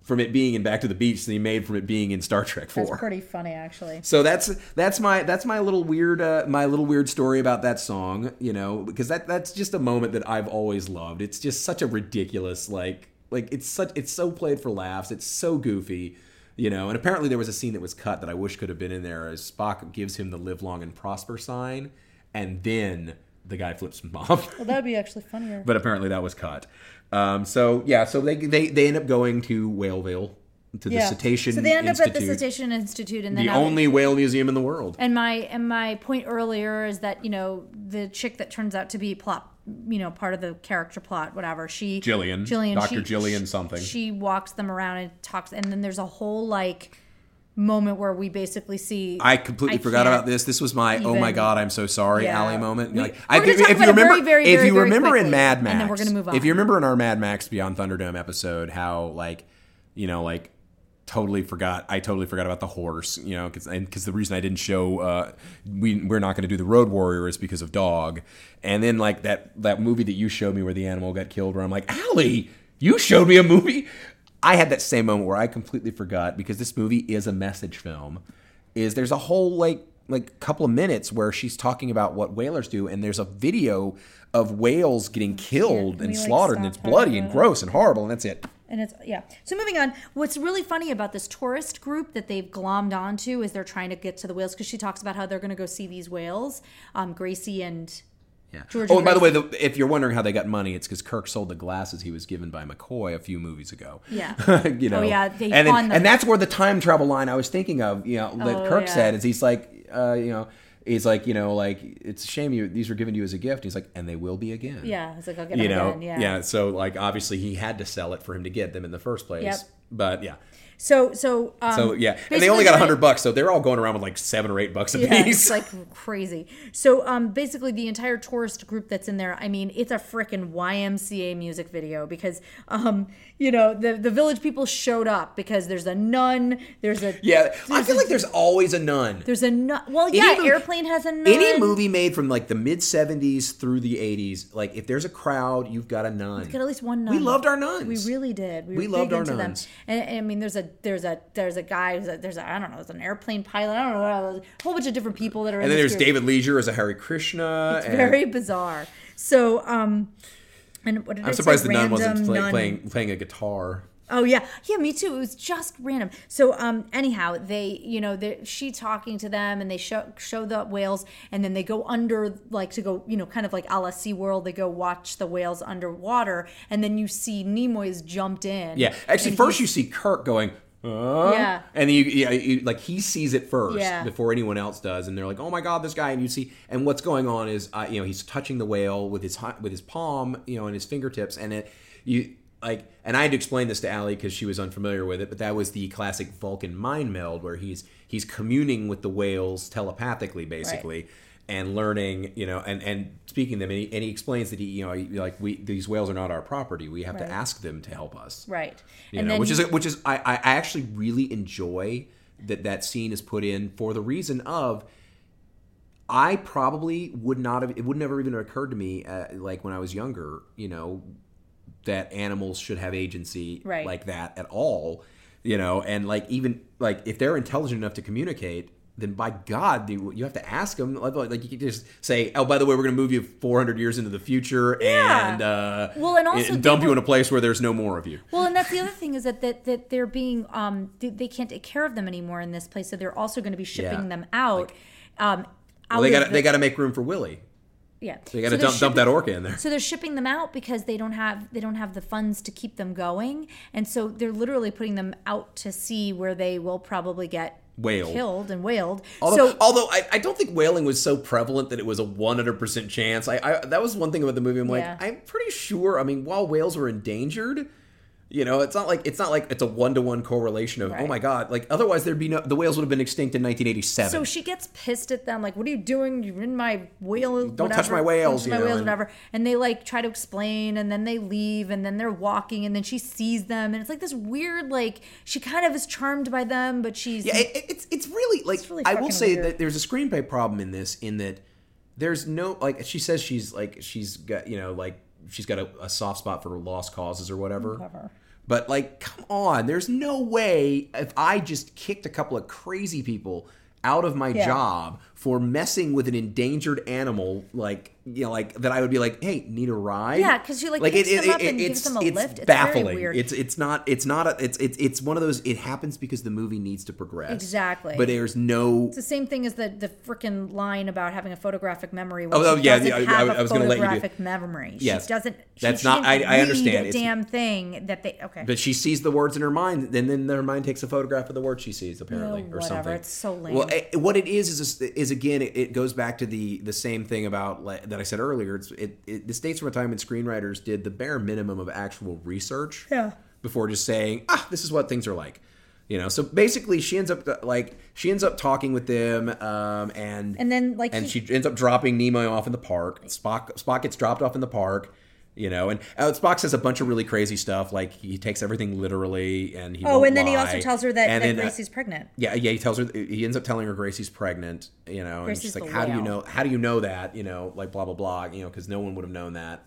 from it being in Back to the Beach than he made from it being in Star Trek Four. That's pretty funny, actually. So that's that's my that's my little weird uh, my little weird story about that song, you know, because that that's just a moment that I've always loved. It's just such a ridiculous like like it's such it's so played for laughs. It's so goofy, you know. And apparently there was a scene that was cut that I wish could have been in there as Spock gives him the live long and prosper sign, and then the guy flips him off. Well, that would be actually funnier. but apparently that was cut. Um, so yeah, so they they they end up going to Whaleville to the Cetacean So they end Institute, up at the Cetacean Institute, and then the only whale museum in the world. And my and my point earlier is that you know the chick that turns out to be plot, you know, part of the character plot, whatever. She Gillian. Gillian, Dr. she- Gillian something. She walks them around and talks, and then there's a whole like moment where we basically see. I completely I forgot about this. This was my oh my god, I'm so sorry, Yeah. Ali moment. We- Like I if, if you it very, remember very, if you very remember in quickly, Mad and Max, then we're gonna move on. If you remember in our Mad Max Beyond Thunderdome episode, how like you know like totally forgot I totally forgot about the horse, you know, cuz the reason I didn't show uh we we're not going to do the Road Warrior is because of dog. And then like that that movie that you showed me where the animal got killed where I'm like, "Ali, you showed me a movie?" I had that same moment where I completely forgot because this movie is a message film. Is there's a whole like like couple of minutes where she's talking about what whalers do, and there's a video of whales getting killed Can and like, slaughtered, and it's bloody and gross and horrible, and that's it. And it's yeah. So moving on, what's really funny about this tourist group that they've glommed onto is they're trying to get to the whales because she talks about how they're going to go see these whales. Um, Gracie and Yeah. George oh, and by the way, the, if you're wondering how they got money, it's because Kirk sold the glasses he was given by McCoy a few movies ago. Yeah. you know. Oh, yeah, they and them. and that's where the time travel line I was thinking of, you know, that Oh, Kirk yeah. said is he's like, uh, you know, he's like, you know, like it's a shame you these were given to you as a gift. He's like, and they will be again. yeah, it's like I'll get You them know, again. Yeah. So like, obviously, he had to sell it for him to get them in the first place. Yep. But yeah. So so um, So yeah, and they only got a hundred bucks, so they're all going around with like seven or eight bucks a Yeah, piece. it's like crazy. So um, basically, the entire tourist group that's in there, I mean, it's a freaking YMCA music video because, um, you know, the the village people showed up because there's a nun, there's a yeah, I feel a- like there's always a nun. there's a nun. Well, yeah, Any- airplane has a nun. Any movie made from like the mid '70s through the '80s, like if there's a crowd, you've got a nun. You Got at least one nun. We loved our nuns. We really did. We, We were loved big our into nuns. them. And, and I mean, there's a there's a there's a guy who's a, there's a I don't know, there's an airplane pilot. I don't know, a whole bunch of different people that are. and then there's. David Leisure as a Hare Krishna. It's and very bizarre. So um, and what did I'm say? surprised the nun Random wasn't play, nun. playing playing a guitar. Oh yeah, yeah, me too. It was just random. So um, anyhow, they, you know, they she talking to them, and they show show the whales, and then they go under, like to go, you know, kind of like a la SeaWorld. They go watch the whales underwater, and then you see Nimoy's jumped in. Yeah, actually, first you see Kirk going. Uh, Yeah. and you, yeah, you, like he sees it first Yeah. before anyone else does, and they're like, "Oh my god, this guy!" And you see, and what's going on is, uh, you know, he's touching the whale with his with his palm, you know, and his fingertips, and it, you like, and I had to explain this to Ali because she was unfamiliar with it, but that was the classic Vulcan mind meld where he's he's communing with the whales telepathically, basically. And learning, you know, and and speaking to them, and he, and he explains that he, you know, like we these whales are not our property. We have Right. to ask them to help us right, you and know, which is which is I, I I actually really enjoy that that scene is put in for the reason of I probably would not have it would never even have occurred to me uh, like when I was younger you know that animals should have agency Right. like that at all you know and like even like if they're intelligent enough to communicate then by God, you you have to ask them. Like, like you can just say, "Oh, by the way, we're going to move you 400 years into the future, Yeah. and uh, Well, and also they dump you in a place where there's no more of you." Well, and that's the other thing is that that, that they're being um they, they can't take care of them anymore in this place, so they're also going to be shipping Yeah. them out. um, out Well, they got the- they got to make room for Willie. Yeah. You got to they're dump, dump that orca in there. So they're shipping them out because they don't have they don't have the funds to keep them going, and so they're literally putting them out to sea where they will probably get Whaled. killed and whaled. Although, so although I, I don't think whaling was so prevalent that it was a 100% chance. I, I that was one thing about the movie. I'm like, Yeah. I'm pretty sure. I mean, while whales were endangered, you know, it's not like it's not like it's a one to one correlation of oh my god. Like otherwise, there'd be no the whales would have been extinct in 1987. So she gets pissed at them, like, "What are you doing? You're in my whale. Don't touch my whales, Don't touch my know, whales, and- whatever." And they like try to explain, and then they leave, and then they're walking, and then she sees them, and it's like this weird, like she kind of is charmed by them, but she's Yeah, it, it- it's it's really like really I will say weird. that there's a screenplay problem in this in that there's no like she says she's like she's got you know like she's got a, a soft spot for lost causes or whatever. But like, come on, there's no way if I just kicked a couple of crazy people out of my Yeah. job for messing with an endangered animal, like you know, like that, I would be like, "Hey, need a ride?" Yeah, because you like, picks them up and gives them a it's lift. It's baffling. weird. It's it's not it's not a, it's it's it's one of those. It happens because the movie needs to progress. Exactly. But there's no. It's the same thing as the the freaking line about having a photographic memory. Oh, oh, yeah, yeah, I- have I a was gonna let you photographic memory. Yes. she doesn't. She, That's she not- I- I understand. A It's- damn thing that they. Okay. But she sees the words in her mind, and then her mind takes a photograph of the word she sees, apparently, No, or whatever. something. It's so lame. Well, eh, what it is is is again, it, it goes back to the the same thing about that I said earlier. It's it, it this dates from a time when screenwriters did the bare minimum of actual research, Yeah. before just saying, ah, this is what things are like. You know, so basically, she ends up like she ends up talking with them, um, and And then, like, and he- she ends up dropping Nimoy off in the park. Spock Spock gets dropped off in the park, you know, and uh, Spock says a bunch of really crazy stuff, like he takes everything literally, and he oh, and then he also tells her that, And that uh, Gracie's pregnant. yeah, yeah, he tells her he ends up telling her Gracie's pregnant, you know, and she's like, "How do you know? How do you know that? You know, like blah blah blah, you know, because no one would have known that,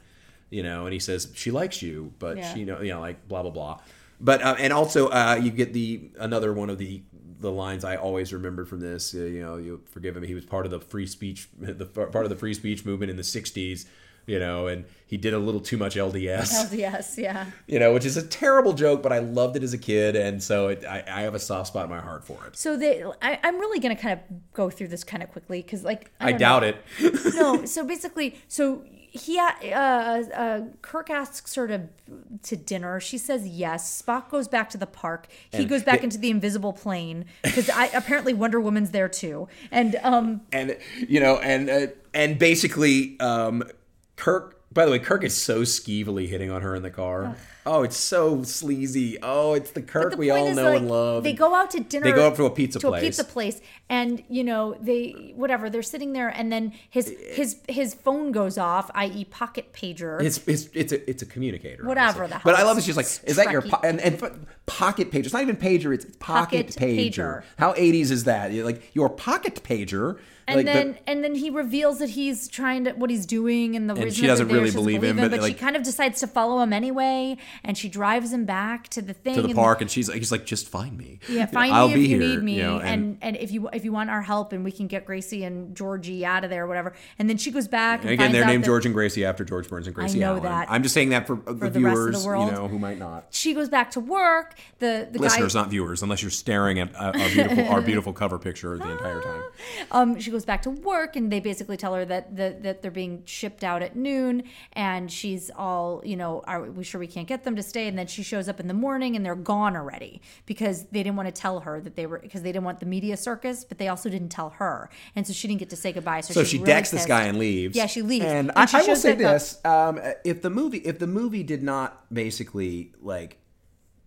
you know." And he says, "She likes you, but Yeah. she know, you know, like blah blah blah." But uh, and also uh, you get the another one of the the lines I always remembered from this. Uh, you know, you forgive him. He was part of the free speech, the part of the free speech movement in the '60s. You know, and he did a little too much LDS yes, yeah. you know, which is a terrible joke, but I loved it as a kid, and so it, I, I have a soft spot in my heart for it. So they, I, I'm really gonna kind of go through this kind of quickly because, like, I, don't doubt know. it. no, so basically, so he, uh, uh, Kirk asks her to to dinner. She says yes. Spock goes back to the park. He And goes back they- into the invisible plane because apparently Wonder Woman's there too. And um, and you know, and uh, and basically, um, Kirk. By the way, Kirk is so skeevily hitting on her in the car. Oh, it's so sleazy. Oh, it's the Kirk the we all know like, and love. They go out to dinner. They go up to a pizza to place. a pizza place, and you know they whatever they're sitting there, and then his his his phone goes off, i.e., pocket pager. It's, it's it's a it's a communicator. Whatever obviously. the But I love it. She's like, is that your po-? and and pocket pager? It's not even pager. It's pocket, Pocket pager. pager. How 80s is that? Like your pocket pager. And like the- then and then he reveals that he's trying to what he's doing and the And reason she doesn't really she doesn't believe him, but, but she kind of decides to follow him anyway, and she drives him back to the thing to the and- park, and she's like, he's like, just find me. Yeah, find I'll me be if you here, need me, you know, and, and if you if you want our help, and we can get Gracie and Georgie out of there, or whatever. And then she goes back and, And again, they're named that George and Gracie after George Burns and Gracie I know Allen. that. I'm just saying that for, uh, For the the viewers, the you know, who might not. She goes back to work. The the Listeners, guy, not viewers, unless you're staring at uh, our beautiful, our beautiful cover picture the entire time. um, she goes back to work, and they basically tell her that the, that they're being shipped out at noon, and she's all, you know, are we sure we can't get them to stay? And then she shows up in the morning, and they're gone already because they didn't want to tell her that they were because they didn't want the media circus, but they also didn't tell her, and so she didn't get to say goodbye. So, So she's she really decks this guy and leaves. Yeah, she leaves. And, And I, she I will say this: um, if the movie, if the movie did not basically like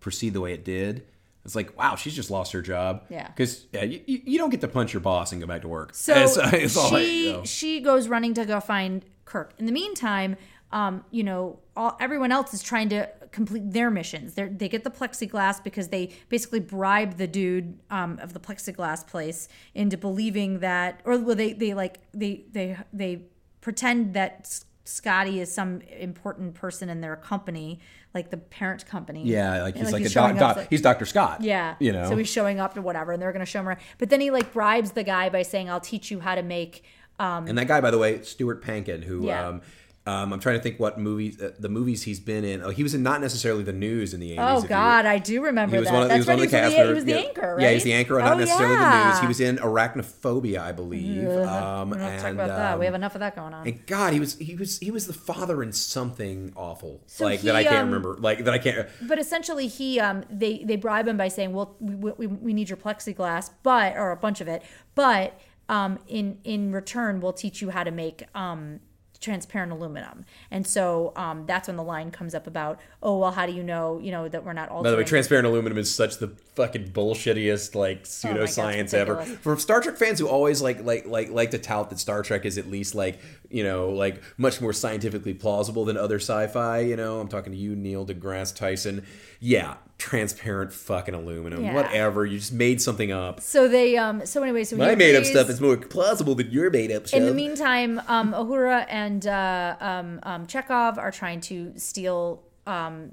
proceed the way it did, it's like, wow, she's just lost her job. Yeah. because yeah, you, you you don't get to punch your boss and go back to work. So It's- it's all she like, oh. she goes running to go find Kirk. In the meantime, um, you know, all, everyone else is trying to complete their missions. They they get the plexiglass because they basically bribe the dude um, of the plexiglass place into believing that, or well, they they like they they they pretend that. Scotty is some important person in their company, like the parent company. yeah, like he's And, like, a doc, doc, like- he's Doctor Scott. yeah. you know. So he's showing up or whatever, and they're going to show him around. But then he like bribes the guy by saying, "I'll teach you how to make." Um, And that guy, by the way, Stuart Pankin, who Yeah. um, Um, I'm trying to think what movies, uh, the movies he's been in. Oh, he was in not necessarily the news in the 80s. Oh God, I do remember He was that. one of, he That's was one of the he, was the, he was the Yeah. anchor, right? Yeah, he's the anchor, not Oh, necessarily the news. He was in Arachnophobia, I believe. Um, We don't to talk and, about that. um, We have enough of that going on. and God, he was he was he was the father in something awful, So like he, that I can't um, remember, like that I can't. But essentially, he um they they bribe him by saying, "Well, we, we, we need your plexiglass, but or a bunch of it, but um in in return, we'll teach you how to make um transparent aluminum." And so um that's when the line comes up about, "Oh, well, how do you know you know that we're not all. By the way, transparent aluminum is such the fucking bullshittiest like Oh God, pseudoscience ever. ridiculous. For Star Trek fans who always like like like like to tout that Star Trek is at least like you know like much more scientifically plausible than other sci-fi. You know, I'm talking to you, Neil deGrasse Tyson. Yeah, transparent fucking aluminum. Yeah. Whatever. You just made something up. So they um so anyway, so My made up stuff is more plausible than your made up stuff. In the meantime, um, Uhura and uh, um, um, Chekov are trying to steal um,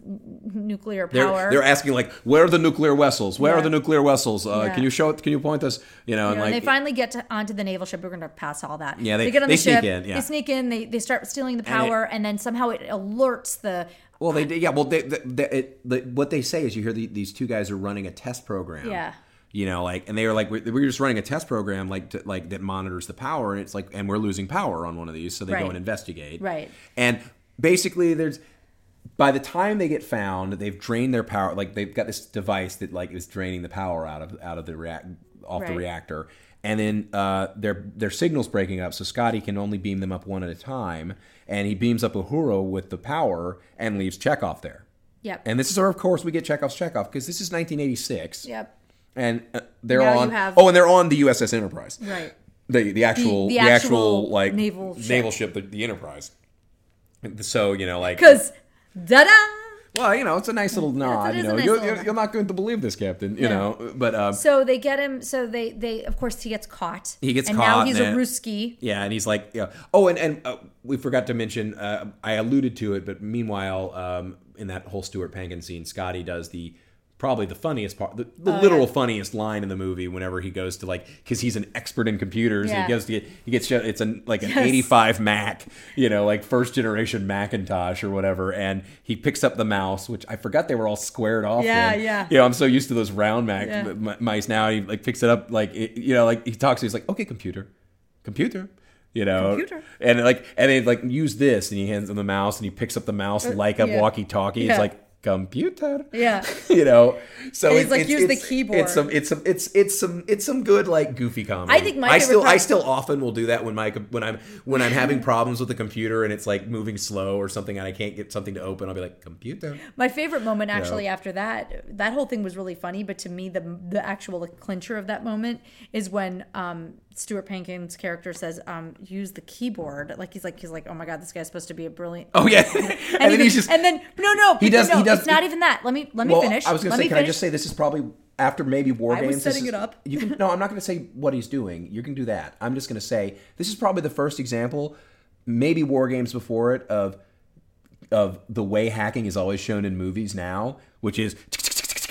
nuclear They're, power. they're asking like, where are the nuclear vessels? Where Yeah. are the nuclear vessels? Uh, Yeah. Can you show it? Can you point us? You know, You and know, like and they finally get to, onto the naval ship. We're going to pass all that. Yeah, they- get on they the sneak ship. in, yeah. They sneak in. They, they start stealing the And it- power, and, then somehow it alerts the. Well, they yeah. Well, they, they, they, it, the, what they say is you hear the, these two guys are running a test program. Yeah. You know, like, and they were like, we're, we're just running a test program, like, to, like that monitors the power, and it's like, and we're losing power on one of these, so they Right. go and investigate. Right. And basically, there's by the time they get found, they've drained their power. Like they've got this device that like is draining the power out of out of the react off the reactor, and then uh, their their signals breaking up. So Scotty can only beam them up one at a time, and he beams up Uhura with the power and leaves Chekov there. Yep. And this is where, of course, we get Chekhov's Chekov because this is 1986. yep. And uh, they're Now on. have- oh, and they're on the USS Enterprise. Right. The the actual the the, actual, actual like naval ship. naval ship, the, the Enterprise. So you know, like Because, da da. well, you know, it's a nice little nod. You know, nice you're, you're, you're not going to believe this, Captain. You No. know, but um, So they get him. So they they of course he gets caught. He gets and caught, now he's a and- Ruski. yeah, and he's like, yeah. Oh, and and uh, we forgot to mention. Uh, I alluded to it, but meanwhile, um, in that whole Stuart Pankin scene, Scotty does the probably the funniest part, the, the Oh, literal funniest line in the movie. Whenever he goes to like, because he's an expert in computers, and he goes to get he gets it's an like an Yes. eighty five Mac, you know, like first generation Macintosh or whatever, and he picks up the mouse, which I forgot they were all squared off. Yeah, in. yeah. You know, I'm so used to those round Mac Yeah. m- mice now. He like picks it up, like it, you know, like he talks. To, he's like, okay, computer, computer. You know, Computer. and like, and they like use this, and he hands him the mouse, and he picks up the mouse like a Uh, yeah. walkie-talkie. Yeah. It's like computer. Yeah. you know. So it's, like, it's, "Use the keyboard." It's some, it's some, it's it's some, it's some good like goofy comedy. I think my I still, I still often will do that when my when I'm when I'm having problems with the computer and it's like moving slow or something, and I can't get something to open. I'll be like computer. My favorite moment actually after that, that whole thing was really funny, but to me the the actual clincher of that moment is when um Stuart Pankin's character says um use the keyboard. Like he's like he's like, "Oh my god, this guy's supposed to be a brilliant." Oh yeah, and, And, then he he's just and then no no He does- no, he does- it's not even that. Let me let me well, finish. I was going Let to say, can I just say this is probably after maybe War I was Games. this setting is- it up. You can no, I'm not going to say what he's doing. You can do that. I'm just going to say this is probably the first example, maybe War Games before it of of the way hacking is always shown in movies now, which is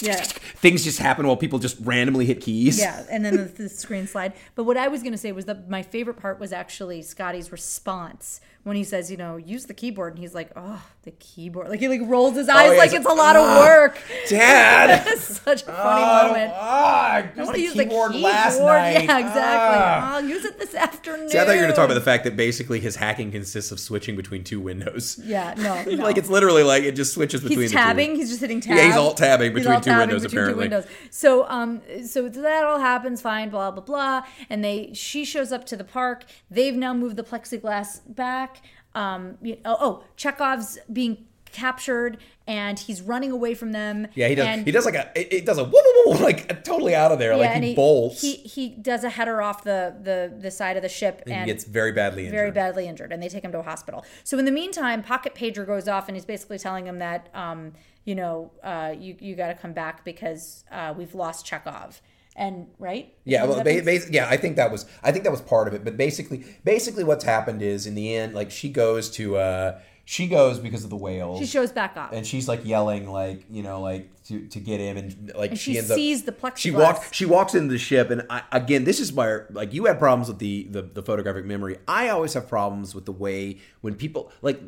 Yeah. things just happen while people just randomly hit keys. Yeah, and then the, the screen slide. But what I was going to say was that my favorite part was actually Scotty's response when he says, you know, use the keyboard, and he's like, oh, the keyboard. Like he like rolls his eyes yeah, like it's it's like, a lot of "Ah, work. Dad. It's such a Oh, funny I moment. I I used want to use keyboard the keyboard. last night. Yeah, exactly. Ah. I'll use it this afternoon. See, I thought you were going to talk about the fact that basically his hacking consists of switching between two windows. Yeah, no, no. like it's literally like it just switches between he's the two. tabbing. He's just hitting tab. Yeah, he's alt tabbing between alt two windows, between apparently. Two windows. So, um, so that all happens fine. Blah blah blah. And they, she shows up to the park. They've now moved the plexiglass back. Um, you- oh, oh, Chekov's being captured, and he's running away from them. Yeah, he does. And, he does like a. It, it does a woo, woo, woo, like totally out of there. like and he, bolts. He he does a header off the the the side of the ship, and and he gets very badly injured. very badly injured, and they take him to a hospital. So in the meantime, Pocket Pager goes off, and he's basically telling him that, um, you know, uh, you you got to come back because uh, we've lost Chekov, and right? Yeah, well, that ba- yeah, I think that was I think that was part of it. But basically, basically, what's happened is in the end, like she goes to uh, she goes because of the whales. She shows back up. and she's like yelling, like you know, like to, to get him, and like And she, she ends sees up. the plexiglass. She walks. She walks into the ship, and I, again, this is my like you had problems with the, the the photographic memory. I always have problems with the way when people like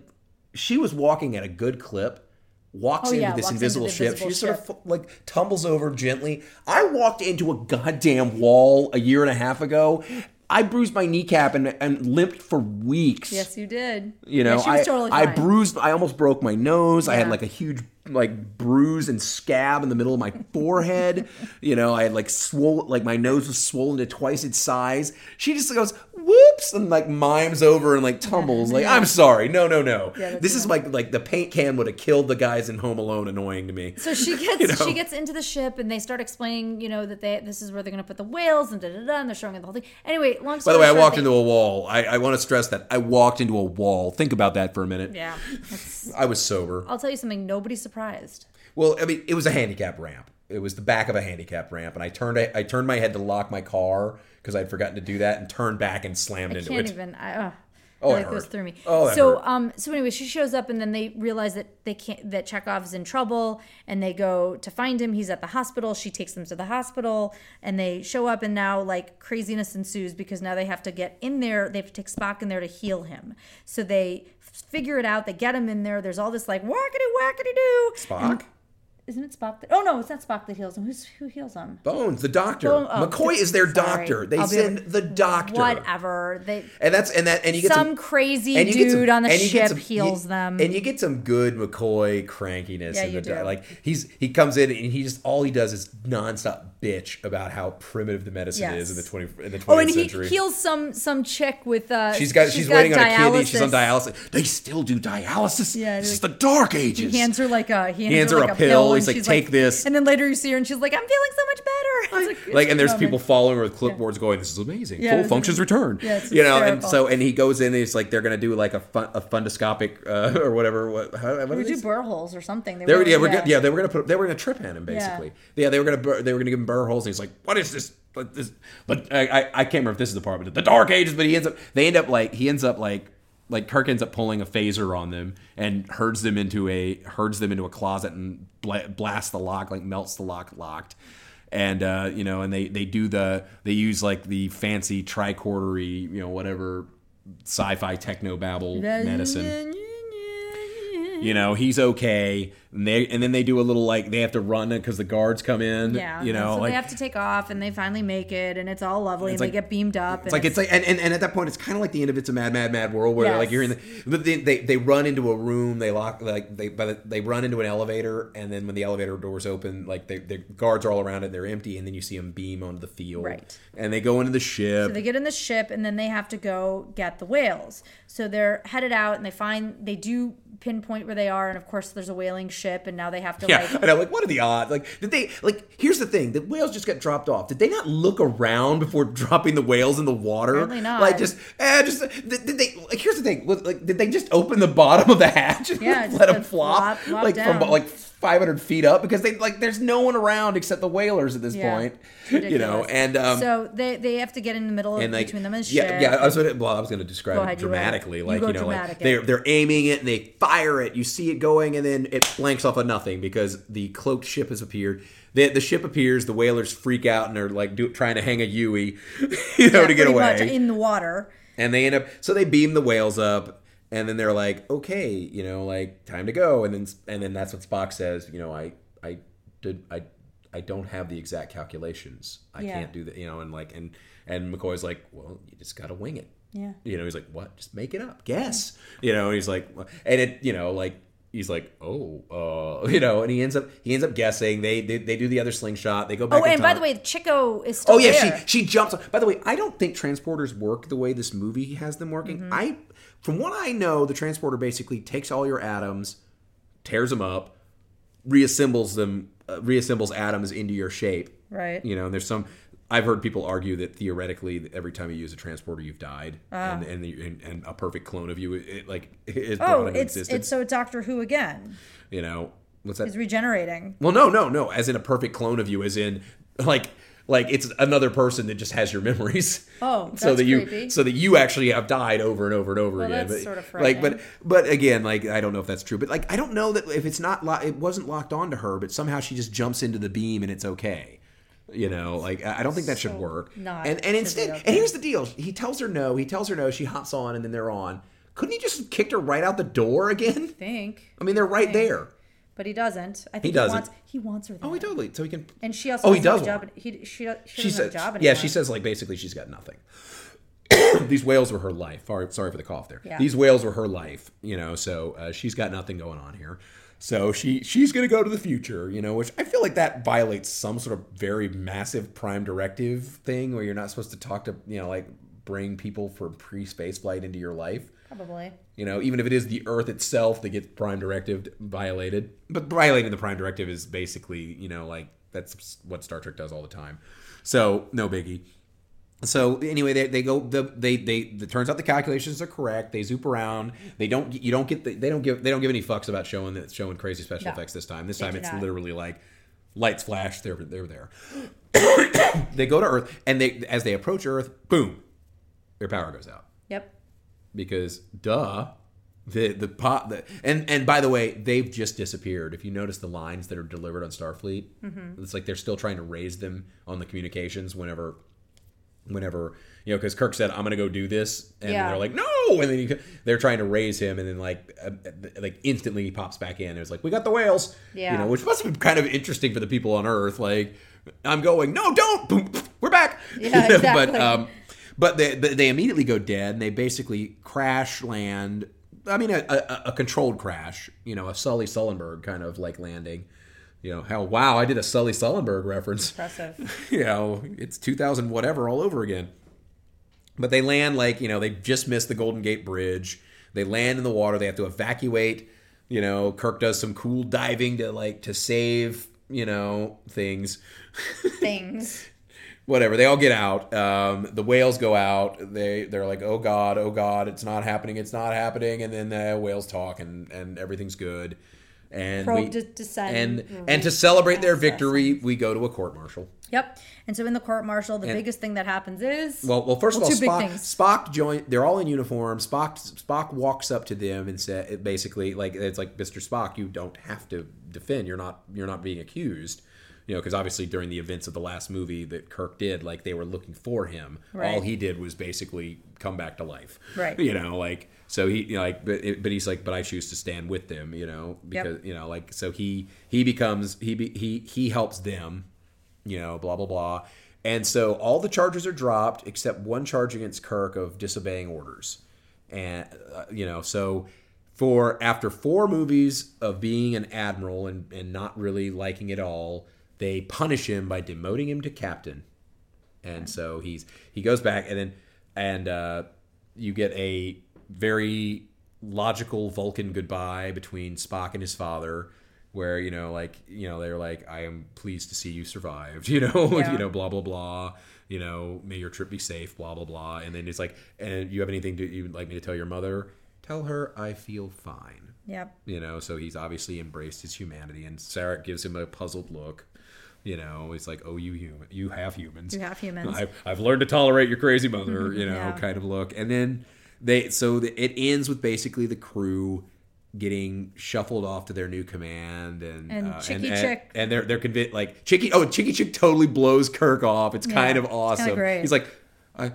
she was walking at a good clip. Walks Oh, into yeah, this walks into invisible the ship. she sort ship. of like tumbles over gently. I walked into a goddamn wall a year and a half ago. I bruised my kneecap and, and limped for weeks. yes, you did. You know, yeah, she was I, totally I bruised, I almost broke my nose. I had like a huge like bruise and scab in the middle of my forehead. you know, I had like swollen, like my nose was swollen to twice its size. She just goes, whoops, and like mimes over and like tumbles. Like, I'm sorry. No, no, no. Yeah, this is like, like the paint can would have killed the guys in Home Alone annoying to me. So she gets You know? she gets into the ship and they start explaining, you know, that they this is where they're gonna put the whales and da da da and they're showing the whole thing. Anyway, long By the way, I walked they- into a wall. I, I want to stress that. I walked into a wall. Think about that for a minute. Yeah. I was sober. I'll tell you something, nobody's surprised. Well, I mean, it was a handicap ramp. It was the back of a handicap ramp, and I turned I turned my head to lock my car because I'd forgotten to do that, and turned back and slammed I into can't it. even. I, Oh, that it goes through me. Oh, so hurt. um so anyway, she shows up and then they realize that they can't that Chekov's in trouble and they go to find him. He's at the hospital. She takes them to the hospital and they show up and now like craziness ensues because now they have to get in there. They have to take Spock in there to heal him. So they figure it out. They get him in there. There's all this like whackety whackety do. Spock, Isn't it Spock? That, oh no, it's not Spock that heals him. Who's who heals him? Bones, the doctor. Bone- oh, McCoy is their sorry. doctor. They I'll send able- the doctor. Whatever. They And that's and that and you get some some, crazy you dude some- on the ship some- heals you- them. and you get some good McCoy crankiness. Yeah, in you the, do. Like he's he comes in and he just all he does is nonstop bitch about how primitive the medicine Yes. is in the twenty in the twentieth century. Oh, and he century. heals some some chick with uh. She's got she's, waiting on a kidney. She's on dialysis. dialysis. They still do dialysis. Yeah, this is the dark ages. He hands her like a he hands, hands her, like a pill. and He's like, she's "Take this." And then later you see her and she's like, I'm feeling so much better. It's like and there's moment. people following her with clipboards going this is amazing Yeah, full functions return yeah, it's you know and so and he goes in and it's like they're gonna do like a fun, a fundoscopic uh, or whatever what, how, what We do burr holes or something. They were, yeah, we're gonna, yeah, they were gonna put, they were gonna trip on him basically. Yeah, they were gonna, they were gonna give him burr holes, and he's like, "What is this?" But this, but I, I, I can't remember if this is the part, but the Dark Ages. But he ends up, they end up like, he ends up like, like Kirk ends up pulling a phaser on them and herds them into a herds them into a closet and bla- blasts the lock, like melts the lock locked. And uh, you know, and they they do the they use like the fancy tricordery, you know, whatever sci-fi techno babble medicine you know he's okay and they and then they do a little like they have to run because the guards come in Yeah, you know so like they have to take off, and they finally make it, and it's all lovely, and It's they get beamed up. it's like it's like and, and, and at that point it's kind of like the end of it's a mad mad mad world where Yes. like you're in the they, they they run into a room they lock like they by the, they run into an elevator and then when the elevator doors open like they, the guards are all around it they're empty and then you see them beam onto the field Right. and they go into the ship So they get in the ship and then they have to go get the whales. So they're headed out and they find they do pinpoint where they are, and of course there's a whaling ship, and now they have to Yeah, like I know. Like, what are the odds? Like, did they? Like, here's the thing: the whales just got dropped off. Did they not look around before dropping the whales in the water? Apparently not. Like, just, eh, just did, did they? Like, here's the thing: like, did they just open the bottom of the hatch and Yeah, let them flop, flop- flop like down. from like 500 feet up? Because they like, there's no one around except the whalers at this Yeah, point. You know, and um, so they they have to get in the middle of and like between them and yeah, ship. yeah. I was gonna, well, I was going to describe it you dramatically, go. like You you, know, like dramatic they're they're aiming it and they fire it. You see it going, and then it blanks off of nothing because the cloaked ship has appeared. The, the ship appears. The whalers freak out and they're like do, trying to hang a Yui, you know, Yeah, to get away. in the water. and they end up so they beam the whales up and then they're like okay you know like time to go and then and then that's what spock says you know i i did i i don't have the exact calculations i Yeah. can't do that you know and like and and mccoy's like well you just gotta wing it Yeah. you know he's like what just make it up guess you know and he's like and it you know like he's like oh uh you know and he ends up he ends up guessing they they, they do the other slingshot they go back Oh, in and by the way, Chico is still Oh yeah, there. she she jumps. By the way, I don't think transporters work the way this movie has them working. Mm-hmm. I, from what I know, the transporter basically takes all your atoms, tears them up, reassembles them, uh, reassembles atoms into your shape. Right. You know, and there's some. I've heard people argue that theoretically, every time you use a transporter, you've died, and and, the, and and a perfect clone of you, it, like is brought oh, into it's existence. it's so Doctor Who again. you know, what's that? He's regenerating. Well, no, no, no. As in a perfect clone of you, as in like like it's another person that just has your memories. Oh, so that you creepy. so that you actually have died over and over and over Well, again. that's but, sort of like, but but again, like I don't know if that's true, but like I don't know that if it's not lo- it wasn't locked onto her, but somehow she just jumps into the beam and it's okay. You know, like I I don't think that should work. not and and instead, okay. and here's the deal: he tells her no. He tells her no. She hops on, and then they're on. Couldn't he just kicked her right out the door again? think, I mean, they're right there. But he doesn't. I think He he, doesn't. wants he wants her. There. Oh, he totally. So he can. And she also Oh, he doesn't does have a want job. He, she, she doesn't She have says, a job yeah, she says like basically she's got nothing. These whales were her life. Sorry, sorry for the cough there. Yeah. These whales were her life, you know. So uh, she's got nothing going on here. So she she's going to go to the future, you know, which I feel like that violates some sort of very massive prime directive thing where you're not supposed to talk to, you know, like bring people from pre-space flight into your life. Probably. You know, even if it is the Earth itself that gets prime directive violated. But violating the prime directive is basically, you know, like that's what Star Trek does all the time. So no biggie. So anyway, they, they go the they they it turns out the calculations are correct. They zoop around. They don't you don't get the, they don't give they don't give any fucks about showing that showing crazy special No. effects this time. This time it's not. literally like lights flash. They're they're there. they go to Earth and they as they approach Earth, boom, their power goes out. Because duh the the pot the, and and by the way they've just disappeared if you notice the lines that are delivered on starfleet Mm-hmm. it's like they're still trying to raise them on the communications whenever whenever you know because kirk said i'm gonna go do this and Yeah. they're like no and then he, they're trying to raise him and then like uh, like instantly he pops back in it's like we got the whales Yeah. you know which must have been kind of interesting for the people on earth like i'm going no don't Boom, we're back Yeah, but exactly. um but they, they immediately go dead and they basically crash land. I mean, a, a, a controlled crash, you know, a Sully Sullenberg kind of like landing. You know, how, wow, I did a Sully Sullenberg reference. Impressive. you know, it's 2000 whatever all over again. But they land like, you know, they just missed the Golden Gate Bridge. They land in the water. They have to evacuate. You know, Kirk does some cool diving to like to save, you know, things. Things. whatever they all get out um, the whales go out they they're like oh god oh god it's not happening it's not happening and then the whales talk and and everything's good. And Probe we descend, and and to celebrate their victory we go to a court martial. Yep. And so in the court martial, the And- biggest thing that happens is well well first Well, of all spock spock join they're all in uniform. Spock spock walks up to them and said basically like it's like mr spock you don't have to defend. You're not you're not being accused you know because obviously during the events of the last movie that kirk did like they were looking for him Right. All he did was basically come back to life Right. you know like so he you know, like but, it, but he's like but i choose to stand with them you know because you know like so he he becomes he be, he he helps them you know, blah blah blah. And so all the charges are dropped except one charge against Kirk of disobeying orders. And uh, you know, so for after four movies of being an admiral and and not really liking it all, they punish him by demoting him to captain. And so he's he goes back and then and uh, you get a very logical Vulcan goodbye between Spock and his father, where you know, like you know, they're like, "I am pleased to see you survived," you know, Yeah. you know, blah blah blah, you know, may your trip be safe, blah blah blah, and then it's like, "And you have anything to, you'd like me to tell your mother?" Tell her I feel fine. Yep. You know, so he's obviously embraced his humanity, and Sarek gives him a puzzled look. You know, it's like, "Oh, you human, you have humans. You have humans. I've, I've learned to tolerate your crazy mother." You know, Yeah. kind of look. And then they, so the, it ends with basically the crew getting shuffled off to their new command, and And uh, Chicky and, Chick- and, they're they're convinced like Chicky. Oh, Chicky Chick totally blows Kirk off. It's kind of awesome. He's like, "I."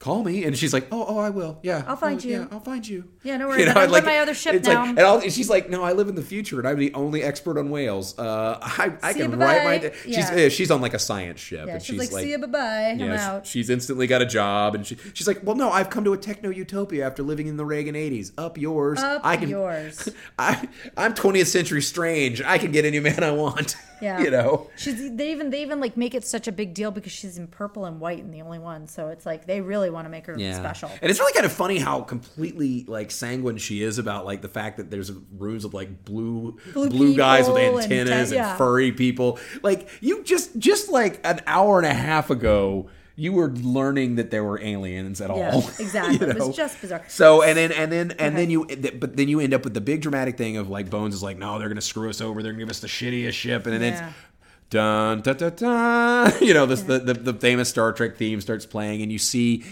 Call me, and she's like, "Oh, oh, I will. Yeah, I'll find Oh, you. Yeah, I'll find you. Yeah, no worries. I'm on my other ship it's like- now. and, I'll, and she's like, "No, I live in the future, and I'm the only expert on whales. Uh, I, I See can write my. bye-bye. She's Yeah. she's on like a science ship, Yeah. and She's, she's like, see you, bye bye. I'm yeah, out. she's instantly got a job, and she, she's like, "Well, no, I've come to a techno utopia after living in the Reagan '80s. Up yours. Up I can. yours. I, I'm 20th century strange. I can get any man I want. Yeah. you know. She's they even they even like make it such a big deal because she's in purple and white and the only one. So it's like they really want to make her special. And it's really kind of funny how completely like sanguine she is about like the fact that there's rooms of like blue blue, Blue guys with people and antennas te- and, furry people. Like you just just like an hour and a half ago you were learning that there were aliens at Yeah, all. exactly. you It was just bizarre. So and then and then and Okay. then you but then you end up with the big dramatic thing of like Bones is like no they're gonna screw us over they're gonna give us the shittiest ship and then Yeah. it's dun dun dun dun. You know, this the, the the famous Star Trek theme starts playing, and you see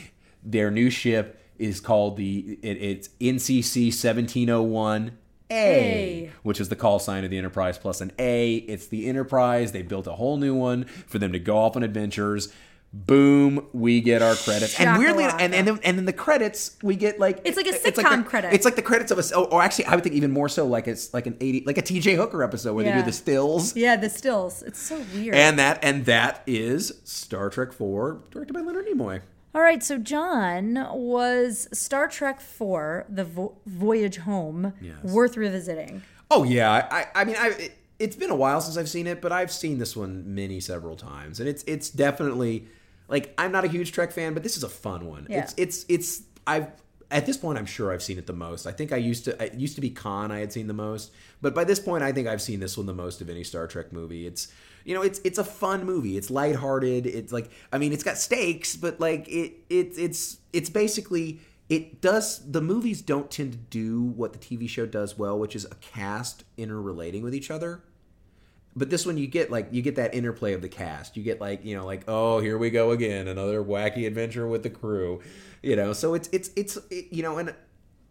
their new ship is called the it, it's NCC seventeen oh one. A. which is the call sign of the Enterprise plus an A. It's the Enterprise. They built a whole new one for them to go off on adventures. Boom, we get our credits, and weirdly, and and then, and then the credits we get like It's like a the- sitcom credit. It's like the credits of a, or, oh, or actually, I would think even more so, like it's like an eighty, like a T.J. Hooker episode where they do the stills, Yeah, the stills. It's so weird. and that and that is Star Trek Four, directed by Leonard Nimoy. All right, so John was Star Trek 4, The Vo- Voyage Home, Yes. worth revisiting. Oh yeah, I, I, I mean, I, it, it's been a while since I've seen it, but I've seen this one many several times, and it's it's definitely like I'm not a huge Trek fan, but this is a fun one. Yeah. It's it's it's I've at this point I'm sure I've seen it the most. I think I used to it used to be Khan I had seen the most, but by this point I think I've seen this one the most of any Star Trek movie. It's you know it's it's a fun movie. It's lighthearted. It's like I mean it's got stakes, but like it it it's it's basically it does the movies don't tend to do what the TV show does well, which is a cast interrelating with each other. But this one you get like you get that interplay of the cast. You get like, you know, like, oh, here we go again, another wacky adventure with the crew. You know, so it's it's it's it, you know, and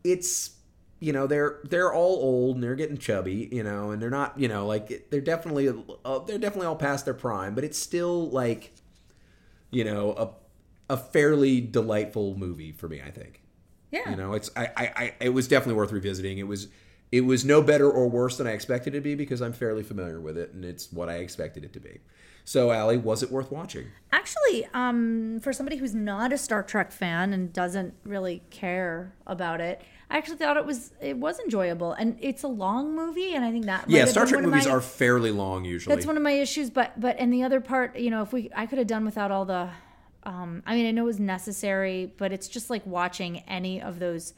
it's you know, they're they're all old and they're getting chubby, you know, and they're not, you know, like they're definitely uh, they're definitely all past their prime, but it's still like you know, a a fairly delightful movie for me, I think. Yeah. You know, it's I, I, I it was definitely worth revisiting. It was it was no better or worse than I expected it to be because I'm fairly familiar with it and it's what I expected it to be. So, Ali, was it worth watching? Actually, um, for somebody who's not a Star Trek fan and doesn't really care about it, I actually thought it was it was enjoyable, and it's a long movie, and I think that Yeah, Star Trek movies my- are fairly long usually. That's one of my issues, but but and the other part, you know, if we I could have done without all the um I mean, I know it was necessary, but it's just like watching any of those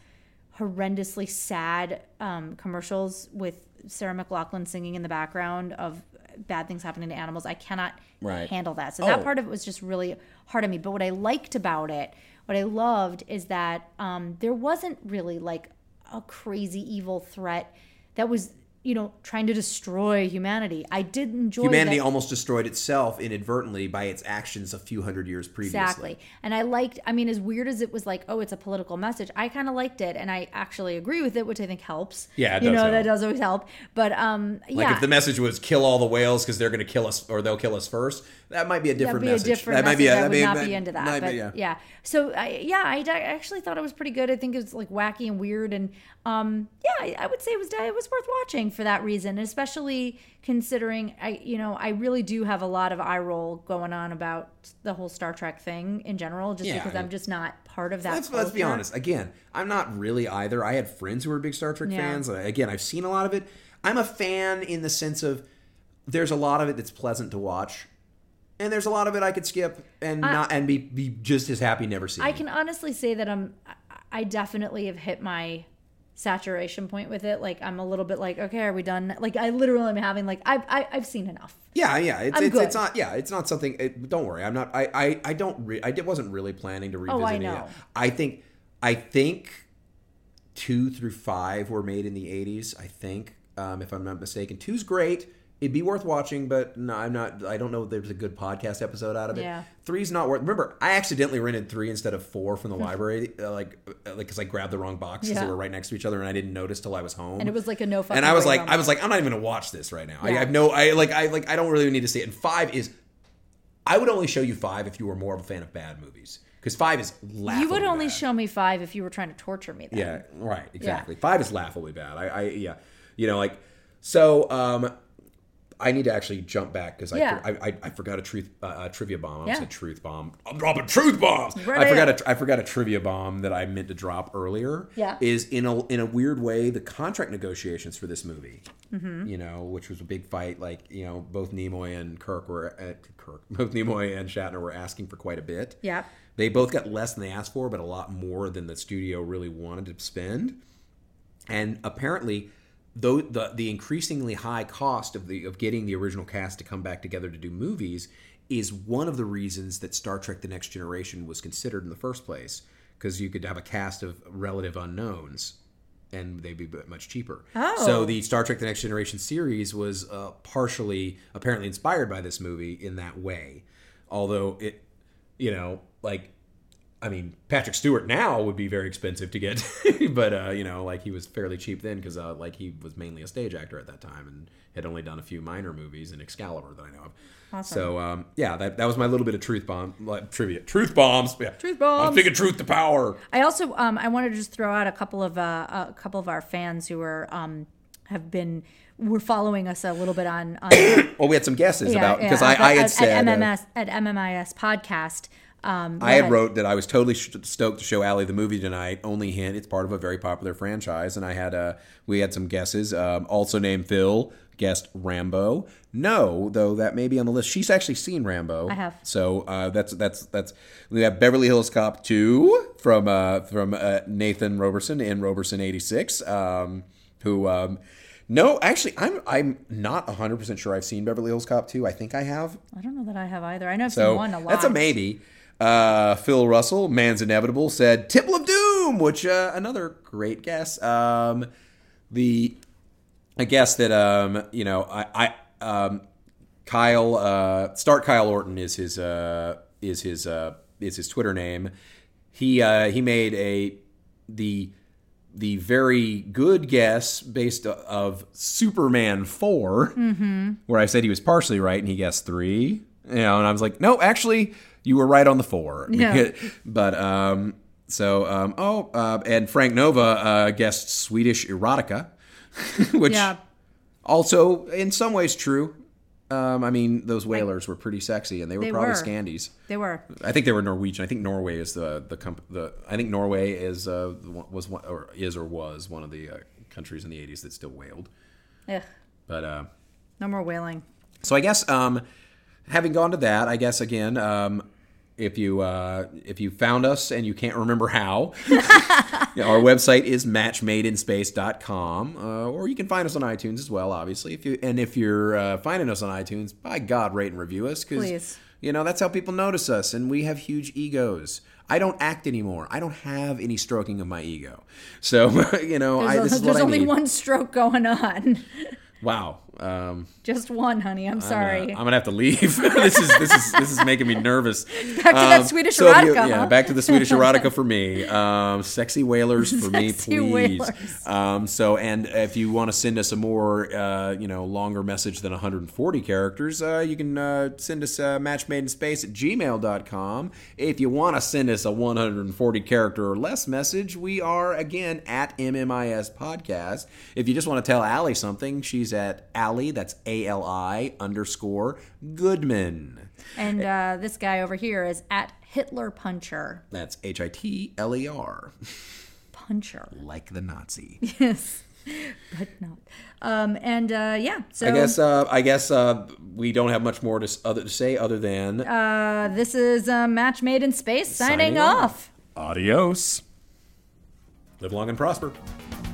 horrendously sad um commercials with Sarah McLachlan singing in the background of bad things happening to animals. I cannot Right. handle that. So Oh. that part of it was just really hard on me. But what I liked about it, what I loved is that um there wasn't really like a crazy evil threat that was you know trying to destroy humanity. I did enjoy Humanity that. almost destroyed itself inadvertently by its actions a few hundred years previously. Exactly. And I liked, I mean, as weird as it was like, oh, it's a political message, I kind of liked it. And I actually agree with it, which I think helps. Yeah, it You know, that does always help. But um, Like yeah. if the message was kill all the whales because they're going to kill us or they'll kill us first, that might be a different be message. a different that message. might be a, I that would may- not be into that. might But be, yeah. yeah. So I, yeah, I, I actually thought it was pretty good. I think it was like wacky and weird, and um, yeah, I, I would say it was it was worth watching for that reason, especially considering I, you know, I really do have a lot of eye roll going on about the whole Star Trek thing in general, just Yeah, because I- I'm just not part of that. Let's, let's be honest. Again, I'm not really either. I had friends who were big Star Trek Yeah. fans. Again, I've seen a lot of it. I'm a fan in the sense of there's a lot of it that's pleasant to watch, and there's a lot of it I could skip and not and be be just as happy never seeing. I can honestly say that I'm I- I definitely have hit my saturation point with it. Like I'm a little bit like, okay, are we done? Like I literally am having like I've I, I've seen enough. Yeah, yeah. It's it's, it's not. Yeah, it's not something. It, don't worry. I'm not. I I, I don't. Re, I di- wasn't really planning to revisit Oh, I know. that. I think. I think two through five were made in the 80s. I think, um, if I'm not mistaken. Two's great. It'd be worth watching, but no, I'm not. I don't know if there's a good podcast episode out of it. Yeah. Three's not worth. Remember, I accidentally rented three instead of four from the library, uh, like, uh, like because I grabbed the wrong box because Yeah. they were right next to each other, and I didn't notice till I was home. And it was like a no fucking And I was like, I was like, I'm not even gonna watch this right now. I Yeah. have no. I like. I like. I don't really need to see it. And five is. I would only show you five if you were more of a fan of bad movies, because five is laughably you would only bad. show me five if you were trying to torture me. Then. Yeah, right, exactly. Five is laughably bad. I, I, yeah, you know, like so. um I need to actually jump back because I, Yeah. I, I I forgot a truth uh, a trivia bomb. I Yeah. said truth bomb. I'm dropping truth bombs. Right I forgot a I forgot a trivia bomb that I meant to drop earlier. Yeah. is in a in a weird way the contract negotiations for this movie. Mm-hmm. You know, which was a big fight. Like you know, both Nimoy and Kirk were at Kirk. Both Nimoy and Shatner were asking for quite a bit. Yeah. They both got less than they asked for, but a lot more than the studio really wanted to spend. And apparently, though the the increasingly high cost of the of getting the original cast to come back together to do movies is one of the reasons that Star Trek: The Next Generation was considered in the first place, because you could have a cast of relative unknowns and they'd be much cheaper. Oh. So the Star Trek: The Next Generation series was uh, partially, apparently, inspired by this movie in that way. Although it, you know, like. I mean, Patrick Stewart now would be very expensive to get, but uh, you know, like he was fairly cheap then because uh, like he was mainly a stage actor at that time and had only done a few minor movies in Excalibur that I know of. So um, yeah, that, that was my little bit of truth bomb like, trivia. Truth bombs. Yeah. Truth bombs. I'm thinking truth to power. I also um, I wanted to just throw out a couple of uh, a couple of our fans who are um, have been were following us a little bit on, on Well, we had some guesses about because yeah, I, I had at, said at uh, MMS at MMIS podcast. Um, I had ahead. wrote that I was totally stoked to show Ali the movie tonight. Only hint, it's part of a very popular franchise, and I had uh, we had some guesses. Um, also named Phil guessed Rambo. No, though that may be on the list. She's actually seen Rambo. I have. So uh, that's that's that's we have Beverly Hills Cop two from uh, from uh, Nathan Roberson in Roberson eighty six. Um, who um, no, actually, I'm I'm not hundred percent sure I've seen Beverly Hills Cop two. I think I have. I don't know that I have either. I know I've So seen one a lot. that's a maybe. Uh, Phil Russell, Man's Inevitable, said Temple of Doom, which uh, another great guess. Um, the I guess that um, you know I, I um, Kyle uh, Start Kyle Orton is his uh, is his uh, is his Twitter name. He uh, he made a the the very good guess based of Superman 4 where I said he was partially right and he guessed three. You know, and I was like, no, actually, you were right on the four. Yeah. but um, so um, oh, uh, and Frank Nova uh, guessed Swedish erotica, which Yeah. also in some ways true. Um, I mean, those whalers were pretty sexy, and they were They probably were. Scandies. They were. I think they were Norwegian. I think Norway is the the comp- the I think Norway is uh was one or is or was one of the uh, countries in the 80s that still whaled. Ugh, But uh no more whaling. so I guess um having gone to that, I guess again um if you uh, if you found us and you can't remember how, our website is matchmadeinspace.com, uh, or you can find us on iTunes as well, obviously. If you and if you're uh, finding us on iTunes, by God, rate and review us because you know that's how people notice us, and we have huge egos. I don't act anymore. I don't have any stroking of my ego. So you know, I, There's, there's only one stroke going on. Wow. Um, Just one, honey. I'm I'm sorry. gonna, I'm gonna have to leave. this is this is this is making me nervous. Back to that Swedish so if you- erotica, yeah, huh? back to the Swedish erotica for me. Um, sexy whalers for me, please. Um, so, and if you want to send us a more, uh, you know, longer message than 140 characters, uh, you can uh, send us uh, matchmadeinspace at gmail.com. If you want to send us a 140 character or less message, we are again at MMIS Podcast. If you just want to tell Ali something, she's at Ali, that's A L I underscore Goodman. and uh, this guy over here is at Hitler Puncher. That's H I T L E R, Puncher. like the Nazi. Yes. But not. Um, and uh, yeah, so I guess uh, I guess uh, we don't have much more to, other, to say other than uh, this is a match made in space signing, Signing off. off. Adios. live long and prosper. Thank